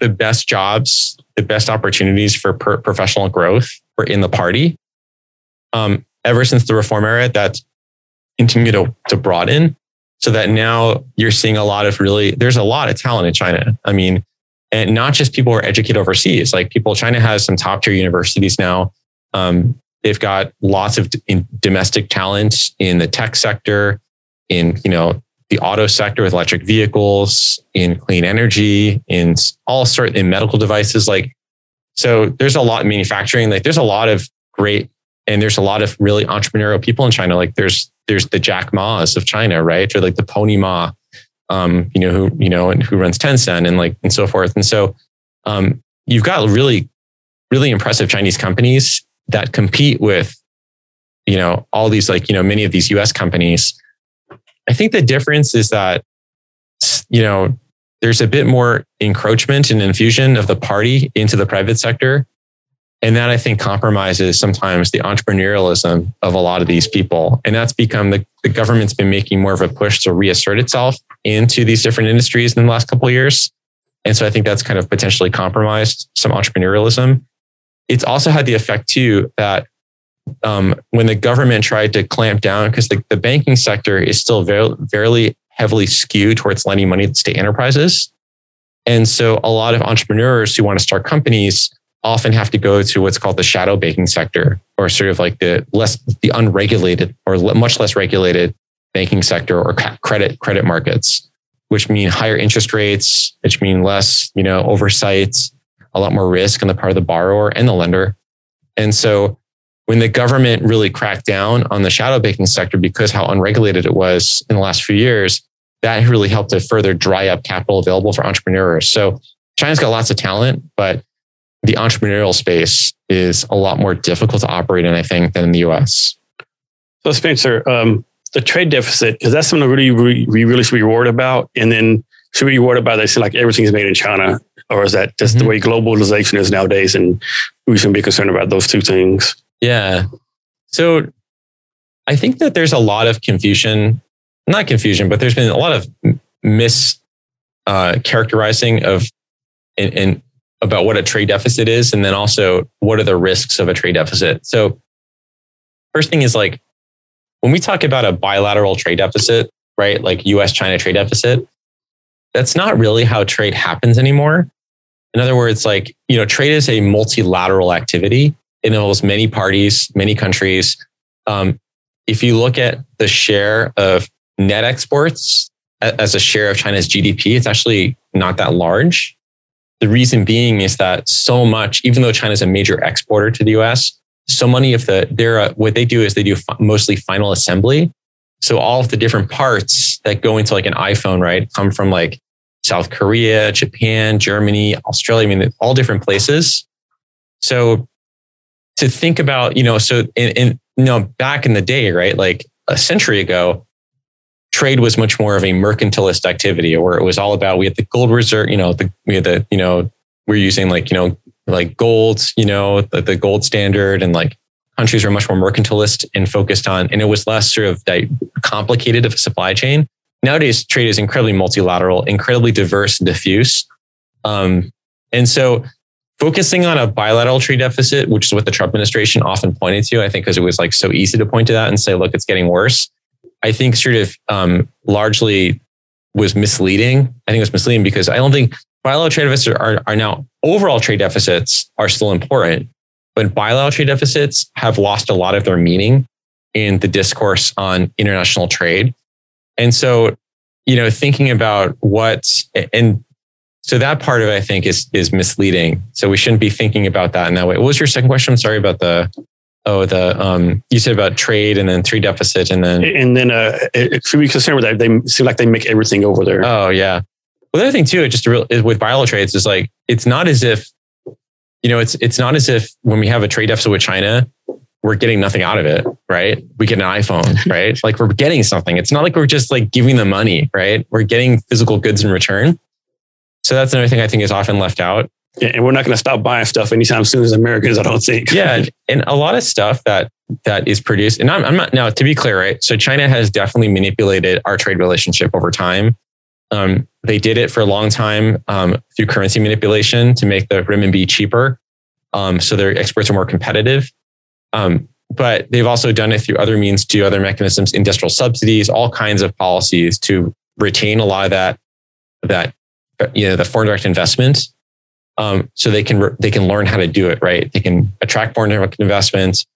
Speaker 3: the best jobs, the best opportunities for per- professional growth were in the party. Um, ever since the reform era, that's continued to, to broaden so that now you're seeing a lot of really there's a lot of talent in China. I mean, and not just people who are educated overseas. Like people, China has some top tier universities now. Um, they've got lots of domestic talent in the tech sector, in you know the auto sector with electric vehicles, in clean energy, in all sort in medical devices. Like so, there's a lot in manufacturing. Like there's a lot of great and there's a lot of really entrepreneurial people in China. Like there's there's the Jack Ma's of China, right? Or like the Pony Ma, um, you know, who you know, and who runs Tencent and like and so forth. And so um, you've got really, really impressive Chinese companies that compete with, you know, all these like, you know, many of these US companies. I think the difference is that, you know, there's a bit more encroachment and infusion of the party into the private sector. And that I think compromises sometimes the entrepreneurialism of a lot of these people. And that's become the, the government's been making more of a push to reassert itself into these different industries in the last couple of years. And so I think that's kind of potentially compromised some entrepreneurialism. It's also had the effect too that um, when the government tried to clamp down, because the, the banking sector is still very, very heavily skewed towards lending money to state enterprises. And so a lot of entrepreneurs who want to start companies often have to go to what's called the shadow banking sector or sort of like the less the unregulated or much less regulated banking sector or credit credit markets which mean higher interest rates, which mean less, you know, oversight, a lot more risk on the part of the borrower and the lender. And so when the government really cracked down on the shadow banking sector because how unregulated it was in the last few years, that really helped to further dry up capital available for entrepreneurs. So China's got lots of talent, but the entrepreneurial space is a lot more difficult to operate in, I think, than in the US.
Speaker 1: So Spencer, um, the trade deficit is that something really we really should be worried about? And then should we be worried about that? Like everything's made in China, or is that just mm-hmm. the way globalization is nowadays, and we shouldn't be concerned about those two things?
Speaker 3: Yeah. So I think that there's a lot of confusion, not confusion, but there's been a lot of mis uh, characterizing of and about what a trade deficit is, and then also what are the risks of a trade deficit. So first thing is like when we talk about a bilateral trade deficit, right, like US China trade deficit, that's not really how trade happens anymore. In other words, like, you know, trade is a multilateral activity. It involves many parties, many countries. Um, if you look at the share of net exports as a share of China's GDP, it's actually not that large. The reason being is that so much, even though China is a major exporter to the US, so many of the they're uh, what they do is they do f- mostly final assembly. So all of the different parts that go into like an iPhone, right, come from like South Korea, Japan, Germany, Australia. I mean, all different places. So to think about, you know, so in, in you know back in the day, right, like a century ago, trade was much more of a mercantilist activity, where it was all about we had the gold reserve, you know, the we had the you know we're using like you know like gold, you know, the, the gold standard and like countries were much more mercantilist and focused on, and it was less sort of complicated of a supply chain. Nowadays, trade is incredibly multilateral, incredibly diverse and diffuse. Um, and so focusing on a bilateral trade deficit, which is what the Trump administration often pointed to, I think because it was like so easy to point to that and say, look, it's getting worse. I think sort of um, largely was misleading. I think it was misleading because I don't think bilateral trade deficits are, are now overall trade deficits are still important, but bilateral trade deficits have lost a lot of their meaning in the discourse on international trade. And so, you know, thinking about what and so that part of it, I think, is is misleading. So we shouldn't be thinking about that in that way. What was your second question? I'm sorry about the oh the um you said about trade and then trade deficit and then
Speaker 1: and then uh should we concerned with that they seem like they make everything over there.
Speaker 3: Oh yeah, well, the other thing too, just real, with bilateral trades is like it's not as if you know it's it's not as if when we have a trade deficit with China, we're getting nothing out of it, right? We get an iPhone, right? like we're getting something. It's not like we're just like giving them money, right? We're getting physical goods in return. So that's another thing I think is often left out.
Speaker 1: And we're not going to stop buying stuff anytime soon as Americans. I don't think.
Speaker 3: yeah, and a lot of stuff that that is produced, and I'm, I'm not now to be clear, right? So China has definitely manipulated our trade relationship over time um, they did it for a long time um, through currency manipulation to make the renminbi cheaper. Um, so their exports are more competitive. Um, but they've also done it through other means, to other mechanisms, industrial subsidies, all kinds of policies to retain a lot of that, that you know, the foreign direct investment. Um, so they can they can learn how to do it right. They can attract direct investments.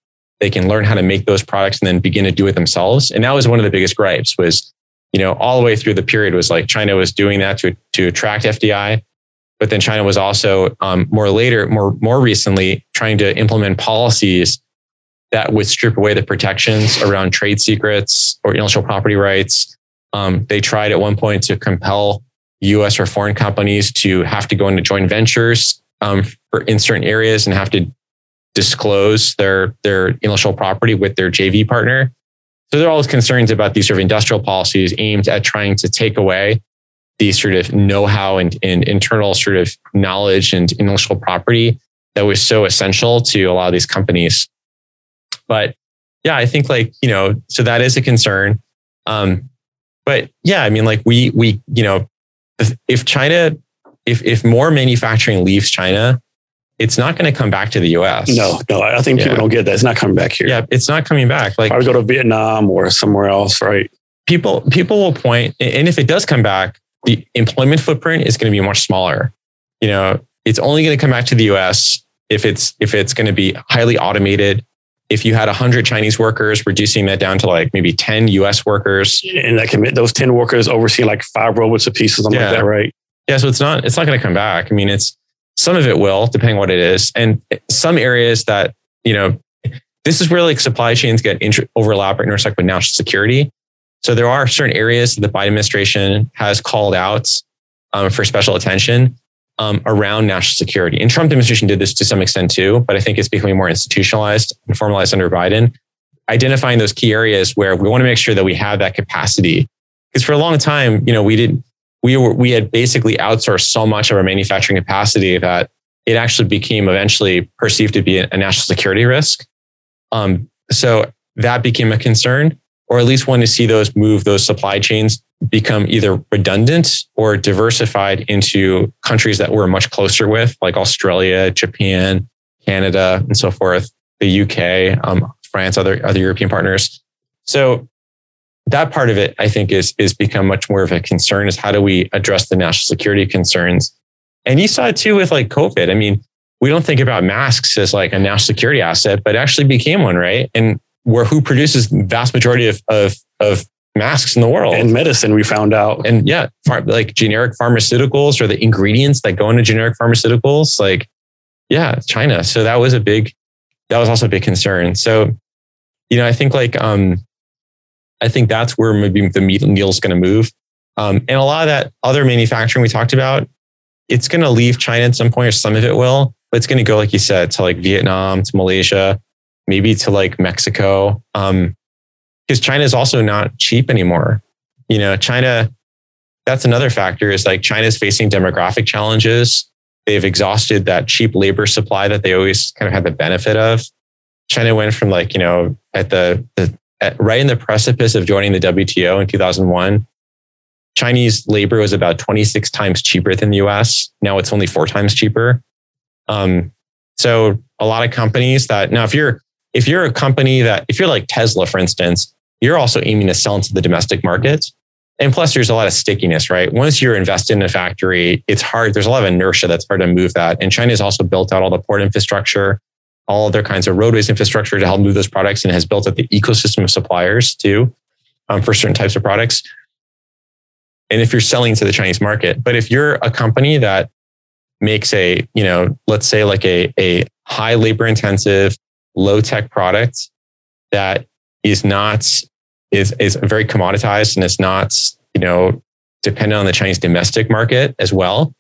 Speaker 3: They can learn how to make those products and then begin to do it themselves. And that was one of the biggest gripes was you know, all the way through the period was like China was doing that to, to attract FDI. But then China was also um, more later, more, more recently trying to implement policies that would strip away the protections around trade secrets or intellectual property rights. Um, they tried at one point to compel U.S. or foreign companies to have to go into joint ventures um, for in certain areas and have to disclose their their intellectual property with their JV partner. So there are all concerns about these sort of industrial policies aimed at trying to take away the sort of know-how and, and internal sort of knowledge and intellectual property that was so essential to a lot of these companies. But yeah, I think like, you know, so that is a concern. Um, but yeah, I mean, like we, we, you know, if, if China, if, if more manufacturing leaves China, it's not going to come back to the US.
Speaker 1: No, no, I think people yeah. don't get that. It's not coming back here.
Speaker 3: Yeah, it's not coming back.
Speaker 1: Like, I would go to Vietnam or somewhere else, right?
Speaker 3: People, people will point, and if it does come back, the employment footprint is going to be much smaller. You know, it's only going to come back to the US if it's if it's going to be highly automated. If you had 100 Chinese workers, reducing that down to like maybe 10 US workers.
Speaker 1: And that commit those 10 workers overseeing like five robots a piece or something yeah. like that, right?
Speaker 3: Yeah. So it's not it's not going to come back. I mean, it's some of it will, depending what it is. And some areas that, you know, this is where like supply chains get inter- overlap or intersect with national security. So there are certain areas that the Biden administration has called out um, for special attention um, around national security. And Trump administration did this to some extent too, but I think it's becoming more institutionalized and formalized under Biden. Identifying those key areas where we want to make sure that we have that capacity. Because for a long time, you know, we didn't, we were, we had basically outsourced so much of our manufacturing capacity that it actually became eventually perceived to be a national security risk. Um, so that became a concern or at least want to see those move those supply chains become either redundant or diversified into countries that we're much closer with, like Australia, Japan, Canada, and so forth, the UK, um, France, other other European partners. So that part of it, I think, is is become much more of a concern. Is how do we address the national security concerns? And you saw it too with like COVID. I mean, we don't think about masks as like a national security asset, but actually became one, right? And where who produces vast majority of, of, of masks in the world.
Speaker 1: And medicine we found out.
Speaker 3: And yeah like generic pharmaceuticals or the ingredients that go into generic pharmaceuticals like yeah china. So that was a big that was also a big concern. So you know i think like um i think that's where maybe the meat needle is going to move. Um and a lot of that other manufacturing we talked about it's going to leave china at some point or some of it will but it's going to go like you said to like vietnam to malaysia maybe to like Mexico. Um, because China is also not cheap anymore. You know, China, that's another factor is like China's facing demographic challenges. They've exhausted that cheap labor supply that they always kind of had the benefit of. China went from like, you know, at the, the at, right in the precipice of joining the WTO in 2001, Chinese labor was about 26 times cheaper than the US. Now it's only four times cheaper. Um, so a lot of companies that now, if you're if you're a company that, if you're like Tesla, for instance, you're also aiming to sell into the domestic market. And plus, there's a lot of stickiness, right? Once you're invested in a factory, it's hard. There's a lot of inertia that's hard to move that. And China has also built out all the port infrastructure, all other kinds of roadways infrastructure to help move those products and has built up the ecosystem of suppliers too um, for certain types of products. And if you're selling to the Chinese market, but if you're a company that makes a, you know, let's say like a, a high labor intensive, low tech product that is not is is very commoditized and it's not you know dependent on the Chinese domestic market as well.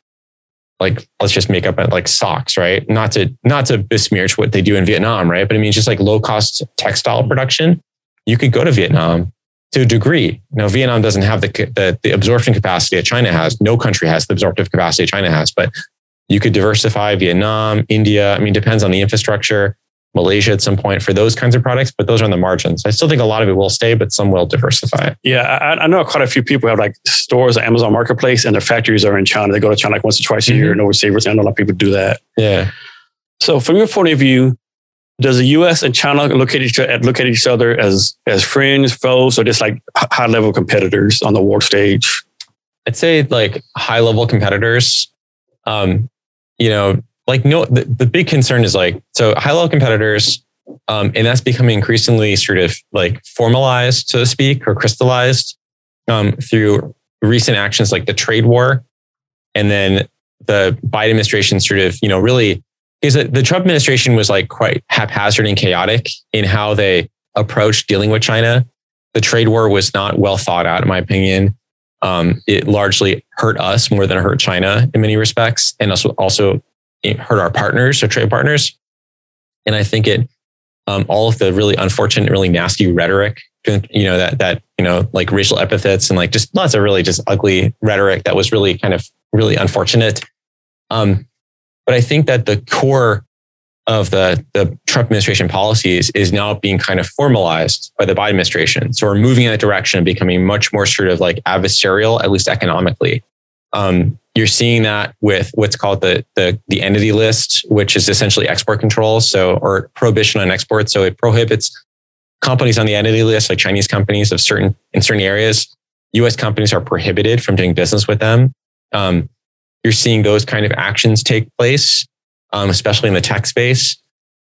Speaker 3: Like let's just make up like socks, right? Not to not to besmirch what they do in Vietnam, right? But I mean just like low cost textile production. You could go to Vietnam to a degree. Now Vietnam doesn't have the, the the absorption capacity that China has. No country has the absorptive capacity China has, but you could diversify Vietnam, India. I mean, depends on the infrastructure. Malaysia at some point for those kinds of products, but those are on the margins. I still think a lot of it will stay, but some will diversify.
Speaker 1: Yeah, I, I know quite a few people have like stores on Amazon Marketplace and their factories are in China. They go to China like once or twice a year mm-hmm. and overseas. I know a lot of people do that.
Speaker 3: Yeah.
Speaker 1: So from your point of view, does the U.S. and China look at each look at each other as as friends, foes, or just like high level competitors on the world stage?
Speaker 3: I'd say like high level competitors. Um, you know, like no the, the big concern is like so high level competitors um, and that's becoming increasingly sort of like formalized so to speak or crystallized um, through recent actions like the trade war and then the biden administration sort of you know really is that the Trump administration was like quite haphazard and chaotic in how they approached dealing with China. The trade war was not well thought out, in my opinion. Um, it largely hurt us more than it hurt China in many respects, and also also hurt our partners, our trade partners. And I think it um, all of the really unfortunate, really nasty rhetoric, you know, that that you know, like racial epithets and like just lots of really just ugly rhetoric that was really kind of really unfortunate. Um, but I think that the core of the, the Trump administration policies is now being kind of formalized by the Biden administration. So we're moving in that direction of becoming much more sort of like adversarial, at least economically. Um, you're seeing that with what's called the, the, the entity list, which is essentially export controls. So, or prohibition on export. So it prohibits companies on the entity list, like Chinese companies of certain, in certain areas. US companies are prohibited from doing business with them. Um, you're seeing those kind of actions take place, um, especially in the tech space.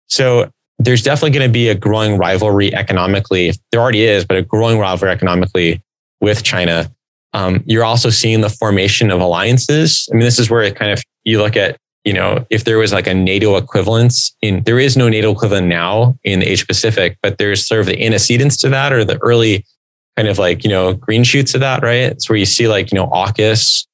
Speaker 3: So there's definitely going to be a growing rivalry economically. There already is, but a growing rivalry economically with China. Um, you're also seeing the formation of alliances. I mean, this is where it kind of you look at, you know, if there was like a NATO equivalence in, there is no NATO equivalent now in the Asia Pacific, but there's sort of the antecedents to that or the early kind of like, you know, green shoots of that, right? It's where you see like, you know, AUKUS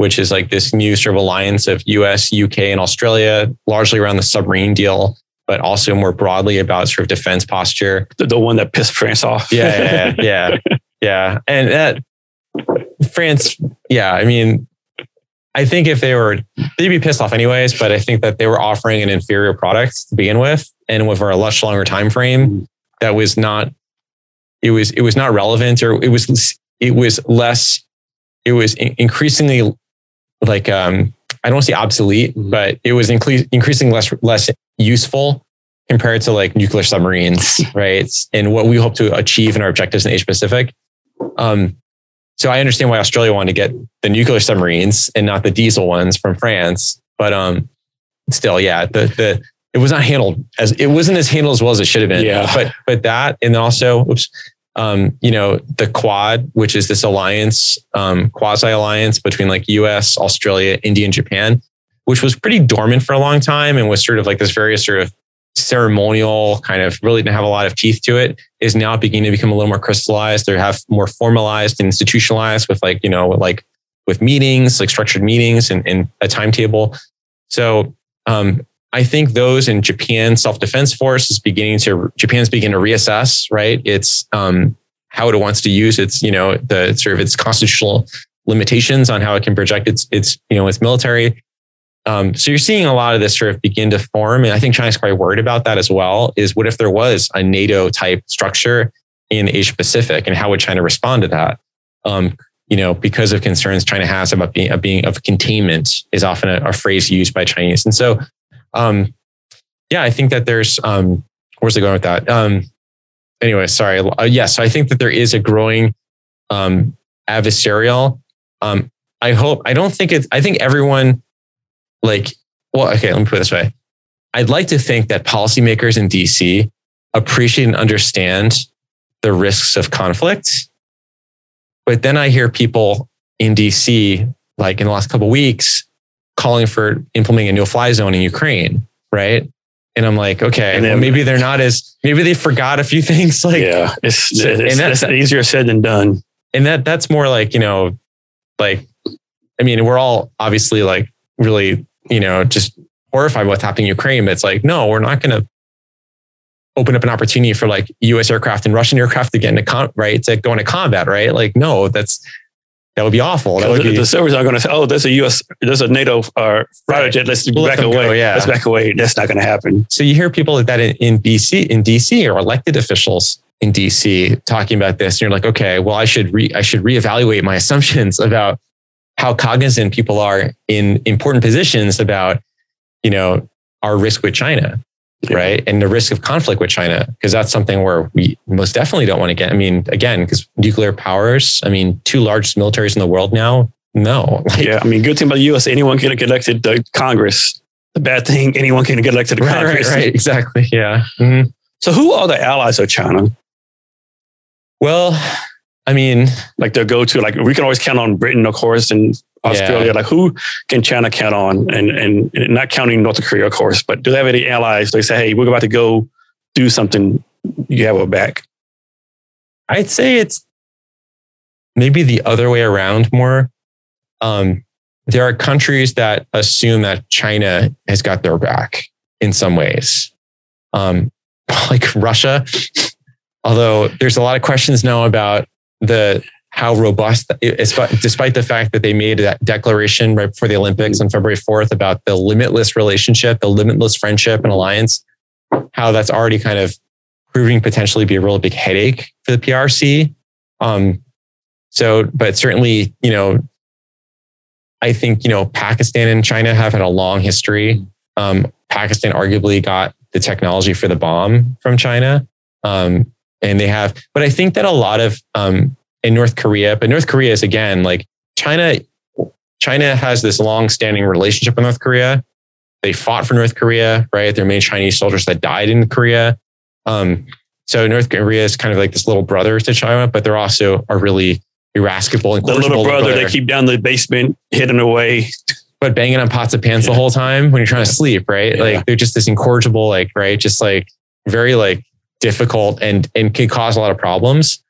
Speaker 3: which is like this new sort of alliance of US, UK, and Australia, largely around the submarine deal, but also more broadly about sort of defense posture.
Speaker 1: The, the one that pissed France off.
Speaker 3: yeah, yeah, yeah, yeah. And that France, yeah, I mean, I think if they were, they'd be pissed off anyways. But I think that they were offering an inferior product to begin with, and with a much longer time frame, that was not, it was it was not relevant, or it was it was less, it was increasingly like um, I don't want to say obsolete, mm-hmm. but it was incre- increasingly less less useful compared to like nuclear submarines, right? And what we hope to achieve in our objectives in Asia Pacific. Um, so I understand why Australia wanted to get the nuclear submarines and not the diesel ones from France, but um, still, yeah, the the it was not handled as it wasn't as handled as well as it should have been.
Speaker 1: Yeah.
Speaker 3: But but that and also, oops, um, you know, the Quad, which is this alliance, um, quasi alliance between like US, Australia, India, and Japan, which was pretty dormant for a long time and was sort of like this very sort of ceremonial kind of really didn't have a lot of teeth to it, is now beginning to become a little more crystallized. They have more formalized and institutionalized with like, you know, like with meetings, like structured meetings and, and a timetable. So um, I think those in Japan self defense force is beginning to Japan's beginning to reassess right. It's um, how it wants to use its you know the sort of its constitutional limitations on how it can project its its you know its military. Um, so you're seeing a lot of this sort of begin to form, and I think China's quite worried about that as well. Is what if there was a NATO type structure in Asia Pacific, and how would China respond to that? Um, you know, because of concerns China has about being of being of containment is often a, a phrase used by Chinese, and so um, yeah, I think that there's, um, where's it going with that? Um, anyway, sorry. Uh, yes, yeah, so I think that there is a growing um, adversarial. Um, I hope, I don't think it's, I think everyone like, well, okay, let me put it this way. I'd like to think that policymakers in DC appreciate and understand the risks of conflict. But then I hear people in DC, like in the last couple weeks, calling for implementing a no fly zone in Ukraine, right? And I'm like, okay, then, well, maybe they're not as maybe they forgot a few things. Like,
Speaker 1: yeah, it's, it's, and that's, it's easier said than done.
Speaker 3: And that that's more like you know, like, I mean, we're all obviously like really you know just horrified what's happening in Ukraine, but it's like, no, we're not going to open up an opportunity for like U.S. aircraft and Russian aircraft to get into con- right to go into combat, right? Like, no, that's that would be awful. That would
Speaker 1: the,
Speaker 3: be,
Speaker 1: the servers are going to say, "Oh, there's a U.S. there's a NATO uh, fighter jet. Let's back away. Go, yeah, let's back away." That's not going to happen.
Speaker 3: So you hear people like that in, in BC, in DC, or elected officials in DC talking about this, and you're like, "Okay, well, I should re I should reevaluate my assumptions about how cognizant people are in important positions about, you know, our risk with China." yeah. right? And the risk of conflict with China, because that's something where we most definitely don't want to get. I mean, again, because nuclear powers, I mean, two largest militaries in the world now, no.
Speaker 1: Like, yeah, I mean, good thing about the U.S. Anyone can get elected to Congress. The bad thing, anyone can get elected to
Speaker 3: right,
Speaker 1: Congress.
Speaker 3: Right, right, exactly. Yeah. Mm-hmm.
Speaker 1: So, who are the allies of China?
Speaker 3: Well, I mean,
Speaker 1: like they'll go to like we can always count on Britain, of course, and Australia. Yeah. Like who can China count on? And, and, and not counting North Korea, of course, but do they have any allies? They say, hey, we're about to go do something. You have a back.
Speaker 3: I'd say it's maybe the other way around more. Um, there are countries that assume that China has got their back in some ways, um, like Russia. Although there's a lot of questions now about the how robust, despite the fact that they made that declaration right before the Olympics on February 4th about the limitless relationship, the limitless friendship and alliance, how that's already kind of proving potentially be a really big headache for the PRC. Um, so, but certainly, you know, I think, you know, Pakistan and China have had a long history. Um, Pakistan arguably got the technology for the bomb from China. Um, and they have, but I think that a lot of, um, in North Korea, but North Korea is again, like China, China has this long standing relationship with North Korea. They fought for North Korea, right? There are many Chinese soldiers that died in Korea. Um, so North Korea is kind of like this little brother to China, but they're also a really irascible
Speaker 1: and the little brother, brother. they keep down the basement, hidden away.
Speaker 3: But banging on pots of pans yeah. the whole time when you're trying to sleep, right? Yeah. Like they're just this incorrigible, like, right? Just like very like difficult and and can cause a lot of problems.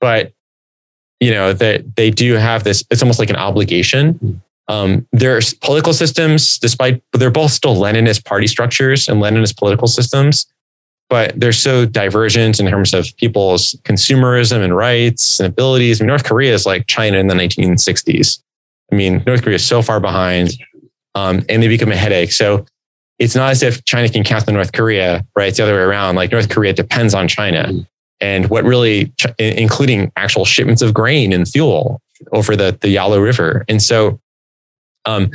Speaker 3: But you know, that they do have this, it's almost like an obligation. Um, their political systems, despite they're both still Leninist party structures and Leninist political systems, but they're so divergent in terms of people's consumerism and rights and abilities. I mean, North Korea is like China in the 1960s. I mean, North Korea is so far behind, um, and they become a headache. So it's not as if China can count on North Korea, right? It's the other way around. Like North Korea depends on China, and what really, including actual shipments of grain and fuel over the the Yalu River. And so, um,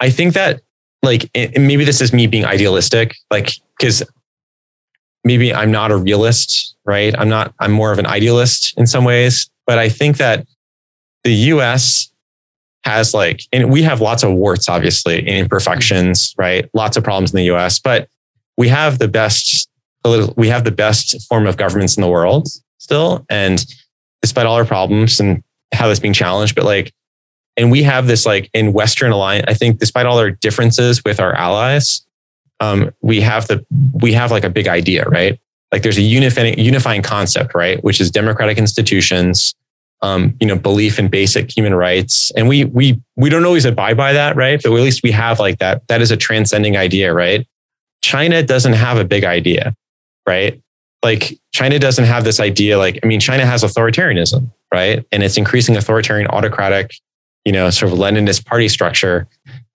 Speaker 3: I think that like maybe this is me being idealistic, like because maybe I'm not a realist, right? I'm not, I'm more of an idealist in some ways, but I think that the US has like, and we have lots of warts, obviously, and imperfections, right? Lots of problems in the US, but we have the best, we have the best form of governments in the world still. And despite all our problems and how that's being challenged, but like, and we have this like in Western alliance, I think despite all our differences with our allies, um, we have the we have like a big idea, right? Like there's a unifying unifying concept, right? Which is democratic institutions, um, you know, belief in basic human rights, and we we we don't always abide by that, right? But at least we have like that. That is a transcending idea, right? China doesn't have a big idea, right? Like China doesn't have this idea. Like I mean, China has authoritarianism, right? And it's increasing authoritarian, autocratic, you know, sort of Leninist party structure.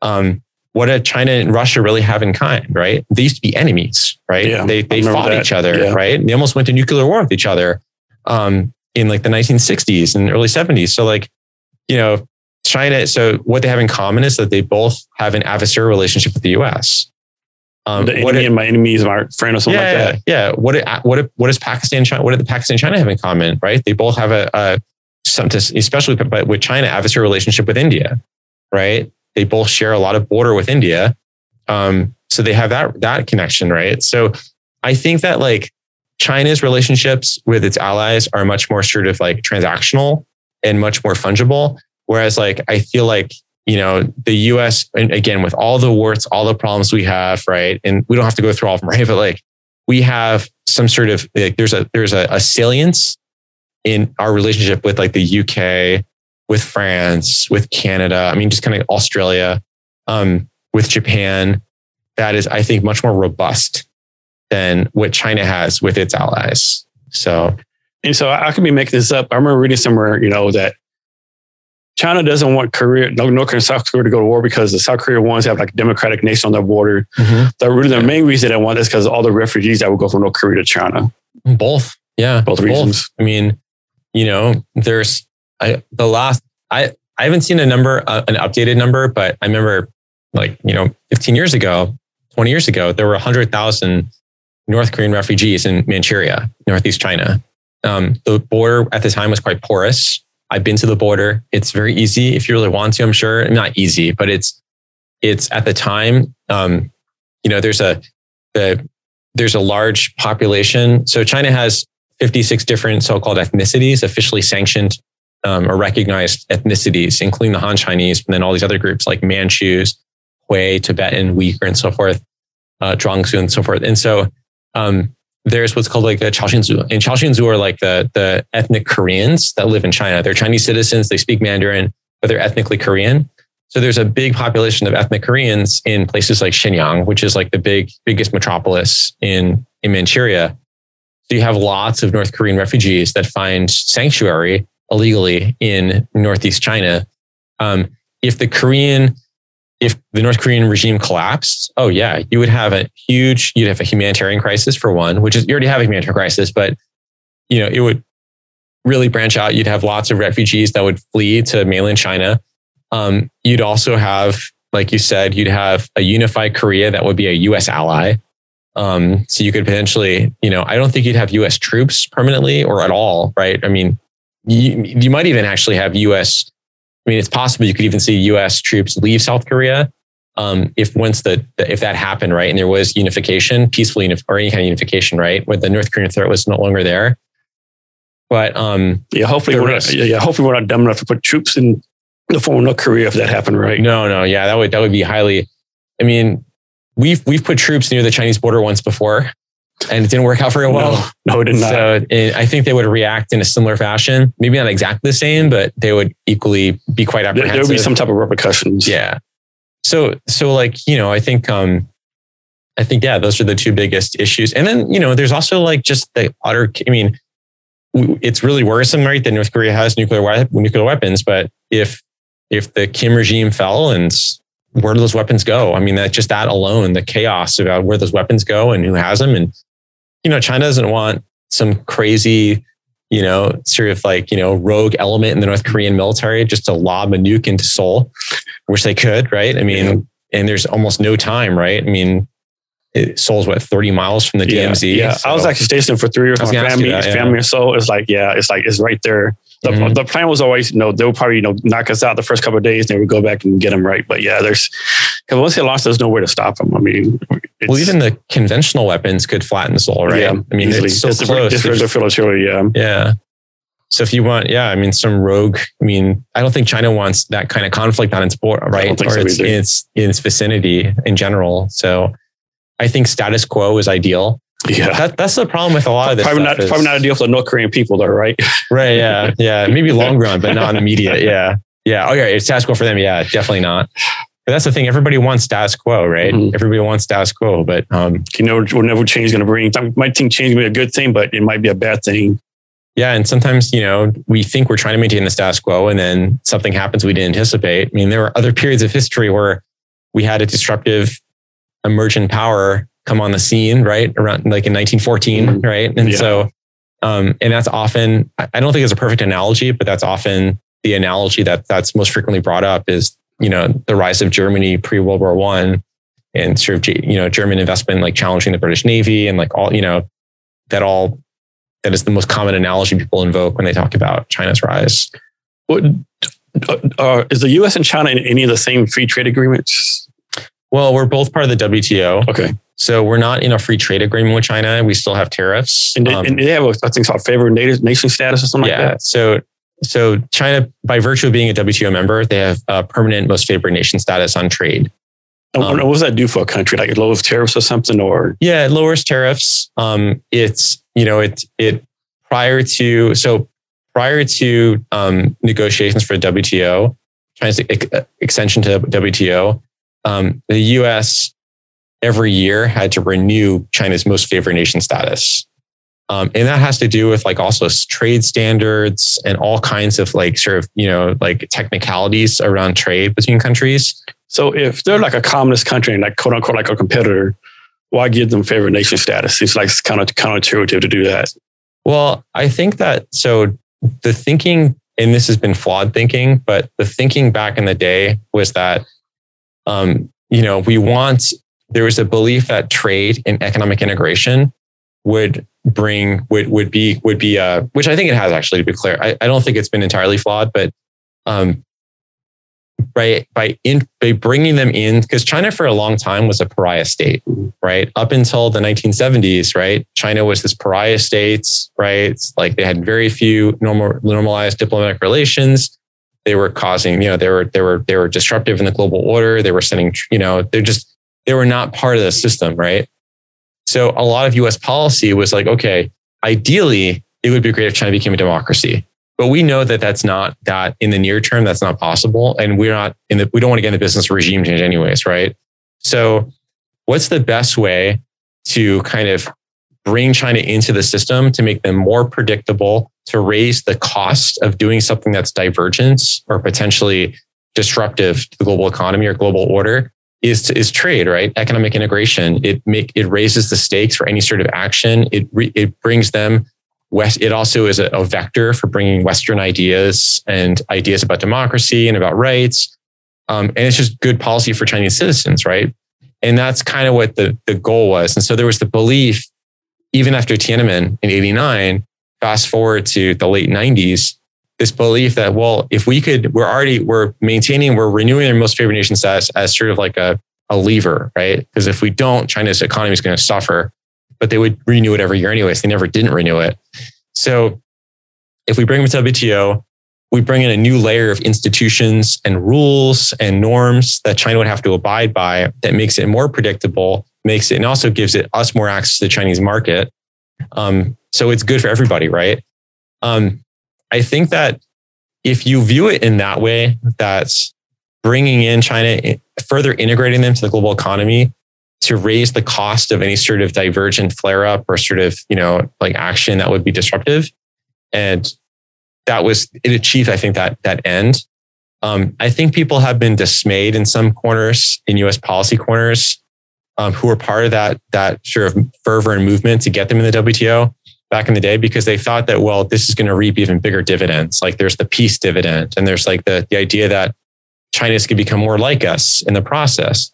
Speaker 3: Um, what did China and Russia really have in kind, right? They used to be enemies, right? Yeah, they they fought that. each other, yeah. right? They almost went to nuclear war with each other um, in like the 1960s and early 70s. So like, you know, China. So what they have in common is that they both have an adversarial relationship with the U.S.
Speaker 1: Um, the what enemy and my enemies my friend or something
Speaker 3: yeah,
Speaker 1: like that.
Speaker 3: Yeah. What what what does Pakistan China? What did the Pakistan China have in common? Right? They both have a, a something, especially but with China, adversarial relationship with India, right? They both share a lot of border with India. Um, so they have that that connection, right? So I think that like China's relationships with its allies are much more sort of like transactional and much more fungible. Whereas like I feel like you know the U.S. and again with all the warts, all the problems we have, right? And we don't have to go through all of them, right? But like we have some sort of like there's a there's a, a salience in our relationship with like the UK with France, with Canada. I mean, just kind of Australia, um, with Japan. That is, I think, much more robust than what China has with its allies. So,
Speaker 1: and so I could be making this up. I remember reading somewhere, you know, that China doesn't want Korea, no, North Korea and South Korea to go to war because the South Korea wants to have like a democratic nation on their border. Mm-hmm. The, really, the main reason they want this because all the refugees that would go from North Korea to China.
Speaker 3: Both. Yeah.
Speaker 1: Both reasons. Both.
Speaker 3: I mean, you know, there's I the last I I haven't seen a number uh, an updated number, but I remember like you know 15 years ago, 20 years ago, there were 100,000 North Korean refugees in Manchuria, northeast China. Um, the border at the time was quite porous. I've been to the border. It's very easy if you really want to. I'm sure not easy, but it's it's at the time. Um, you know, there's a the there's a large population. So China has 56 different so-called ethnicities officially sanctioned um, or recognized ethnicities, including the Han Chinese, and then all these other groups like Manchus, Hui, Tibetan, Uyghur, and so forth, uh, Zhuangzu, and so forth. And so um, there's what's called like the Chaoxianzu. And Chaoxianzu are like the, the ethnic Koreans that live in China. They're Chinese citizens, they speak Mandarin, but they're ethnically Korean. So there's a big population of ethnic Koreans in places like Shenyang, which is like the big, biggest metropolis in, in Manchuria. So you have lots of North Korean refugees that find sanctuary illegally in Northeast China. Um, if the Korean, if the North Korean regime collapsed, oh yeah, you would have a huge, you'd have a humanitarian crisis for one, which is you already have a humanitarian crisis, but you know it would really branch out. You'd have lots of refugees that would flee to mainland China. Um, you'd also have, like you said, you'd have a unified Korea that would be a U.S. ally. Um, so you could potentially, you know, I don't think you'd have U.S. troops permanently or at all, right? I mean, you, you might even actually have U.S. I mean, it's possible you could even see U.S. troops leave South Korea um, if once the, if that happened, right, and there was unification, peaceful unif- or any kind of unification, right, where the North Korean threat was no longer there. But um,
Speaker 1: yeah, hopefully we're not, yeah, hopefully we're not dumb enough to put troops in the former North Korea if that happened, right?
Speaker 3: No, no, yeah, that would that would be highly. I mean, we've we've put troops near the Chinese border once before, and it didn't work out very well.
Speaker 1: No, no it did not.
Speaker 3: So it, I think they would react in a similar fashion. Maybe not exactly the same, but they would equally be quite apprehensive.
Speaker 1: there would be some type of repercussions.
Speaker 3: Yeah. So so like you know I think um I think yeah those are the two biggest issues, and then you know there's also like just the utter. I mean, it's really worrisome, right? That North Korea has nuclear we- nuclear weapons, but if if the Kim regime fell and where do those weapons go? I mean, that just that alone, the chaos about where those weapons go and who has them, and you know, China doesn't want some crazy, you know, sort of like you know rogue element in the North Korean military just to lob a nuke into Seoul, which they could, right? I mean,
Speaker 1: Yeah.
Speaker 3: and there's almost no time, right? I mean, it, Seoul's what 30 miles from the
Speaker 1: Yeah,
Speaker 3: DMZ.
Speaker 1: yeah. I was actually stationed for three years with my
Speaker 3: gonna ask you
Speaker 1: family,
Speaker 3: that, yeah.
Speaker 1: family or so. It's like, yeah, it's like it's right there. The,
Speaker 3: Mhm.
Speaker 1: the plan was always, you know, they'll probably, you know, knock us out the first couple of days, and then we go back and get them right. But yeah, there's because once they lost, there's nowhere to stop them. I mean, it's,
Speaker 3: well, even the conventional weapons could flatten Seoul, right?
Speaker 1: Yeah,
Speaker 3: I mean,
Speaker 1: easily.
Speaker 3: it's so
Speaker 1: It's the-
Speaker 3: close.
Speaker 1: it's
Speaker 3: There's-
Speaker 1: the yeah.
Speaker 3: Yeah. So if you want, yeah, I mean, some rogue. I mean, I don't think China wants that kind of conflict on its border, right? or
Speaker 1: so
Speaker 3: its, in its in its vicinity in general. So I think status quo is ideal.
Speaker 1: Yeah.
Speaker 3: That, that's the problem with a lot of this.
Speaker 1: Probably not,
Speaker 3: is-
Speaker 1: probably not a deal for the North Korean people, though, right?
Speaker 3: Right. Yeah. Yeah. Maybe long run, but not immediate. Yeah. Yeah. Oh, yeah. It's status quo for them. Yeah. Definitely not. But that's the thing. Everybody wants status quo, right?
Speaker 1: Mhm.
Speaker 3: Everybody wants status quo, but um,
Speaker 1: You know, whatever change is going to bring. I might think change will be a good thing, but it might be a bad thing.
Speaker 3: Yeah, and sometimes you know we think we're trying to maintain the status quo, and then something happens we didn't anticipate. I mean, there were other periods of history where we had a disruptive emergent power come on the scene, right around like in 1914,
Speaker 1: Mhm.
Speaker 3: right? And
Speaker 1: Yeah.
Speaker 3: so, um, and that's often I I don't think it's a perfect analogy, but that's often the analogy that that's most frequently brought up is you know the rise of Germany pre World War One and sort of you know German investment like challenging the British Navy and like all you know that all that is the most common analogy people invoke when they talk about China's rise.
Speaker 1: What uh, uh, is the U.S. and China in any of the same free trade agreements?
Speaker 3: Well, we're both part of the WTO,
Speaker 1: Okay,
Speaker 3: so we're not in a free trade agreement with China. We still have tariffs.
Speaker 1: and they,
Speaker 3: Um,
Speaker 1: and they have a, I think it's called favored native nation status or something
Speaker 3: yeah.
Speaker 1: like that.
Speaker 3: So, so China, by virtue of being a WTO member, they have a permanent most favored nation status on trade. Um,
Speaker 1: what does that do for a country? Like it lowers tariffs or something, or
Speaker 3: Yeah, it lowers tariffs. Um, it's you know it it prior to so prior to um, negotiations for the WTO, China's ex- extension to WTO, um, the U.S. every year had to renew China's most favored nation status. Um, and that has to do with like also trade standards and all kinds of like sort of you know like technicalities around trade between countries.
Speaker 1: so if they're like a communist country and like quote unquote like a competitor, why give them favored nation status? It's like it's kind of counterintuitive to do that.
Speaker 3: Well, I think that so the thinking, and this has been flawed thinking, but the thinking back in the day was that, um, you know, we want, there was a belief that trade and economic integration would bring, would, would be, would be, uh, which I think it has actually, to be clear. I, I don't think it's been entirely flawed, but, um, right by in by bringing them in because China for a long time was a pariah state, right? Up until the 1970s, right? China was this pariah state, right? It's like they had very few normal normalized diplomatic relations. They were causing, you know, they were they were they were disruptive in the global order. They were sending, you know, they're just they were not part of the system, right? So a lot of US policy was like, okay, ideally, it would be great if China became a democracy. But we know that that's not that in the near term, that's not possible. And we're not in the, we don't want to get in the business regime change anyways, right? So what's the best way to kind of bring China into the system to make them more predictable, to raise the cost of doing something that's divergent or potentially disruptive to the global economy or global order is is trade, right? Economic integration. It make it raises the stakes for any sort of action. It re, it brings them west. It also is a, a vector for bringing Western ideas and ideas about democracy and about rights. Um, and it's just good policy for Chinese citizens, right? And that's kind of what the the goal was. And so there was the belief, even after Tiananmen in '89. Fast forward to the late '90s, this belief that well if we could we're already we're maintaining we're renewing their most favored nation status as sort of like a, a lever right? Because if we don't china's economy is going to suffer but they would renew it every year anyways. They never didn't renew it. So if we bring them to wto we bring in a new layer of institutions and rules and norms that china would have to abide by that makes it more predictable makes it and also gives it us more access to the chinese market. Um, so it's good for everybody right? Um, I think that if you view it in that way, that's bringing in China, further integrating them to the global economy to raise the cost of any sort of divergent flare up or sort of, you know, like action that would be disruptive. And that was, it achieved, I think, that, that end. Um, I think people have been dismayed in some corners, in US policy corners, um, who were part of that, that sort of fervor and movement to get them in the WTO back in the day because they thought that, well, this is going to reap even bigger dividends. Like there's the peace dividend, and there's like the, the idea that China's could become more like us in the process.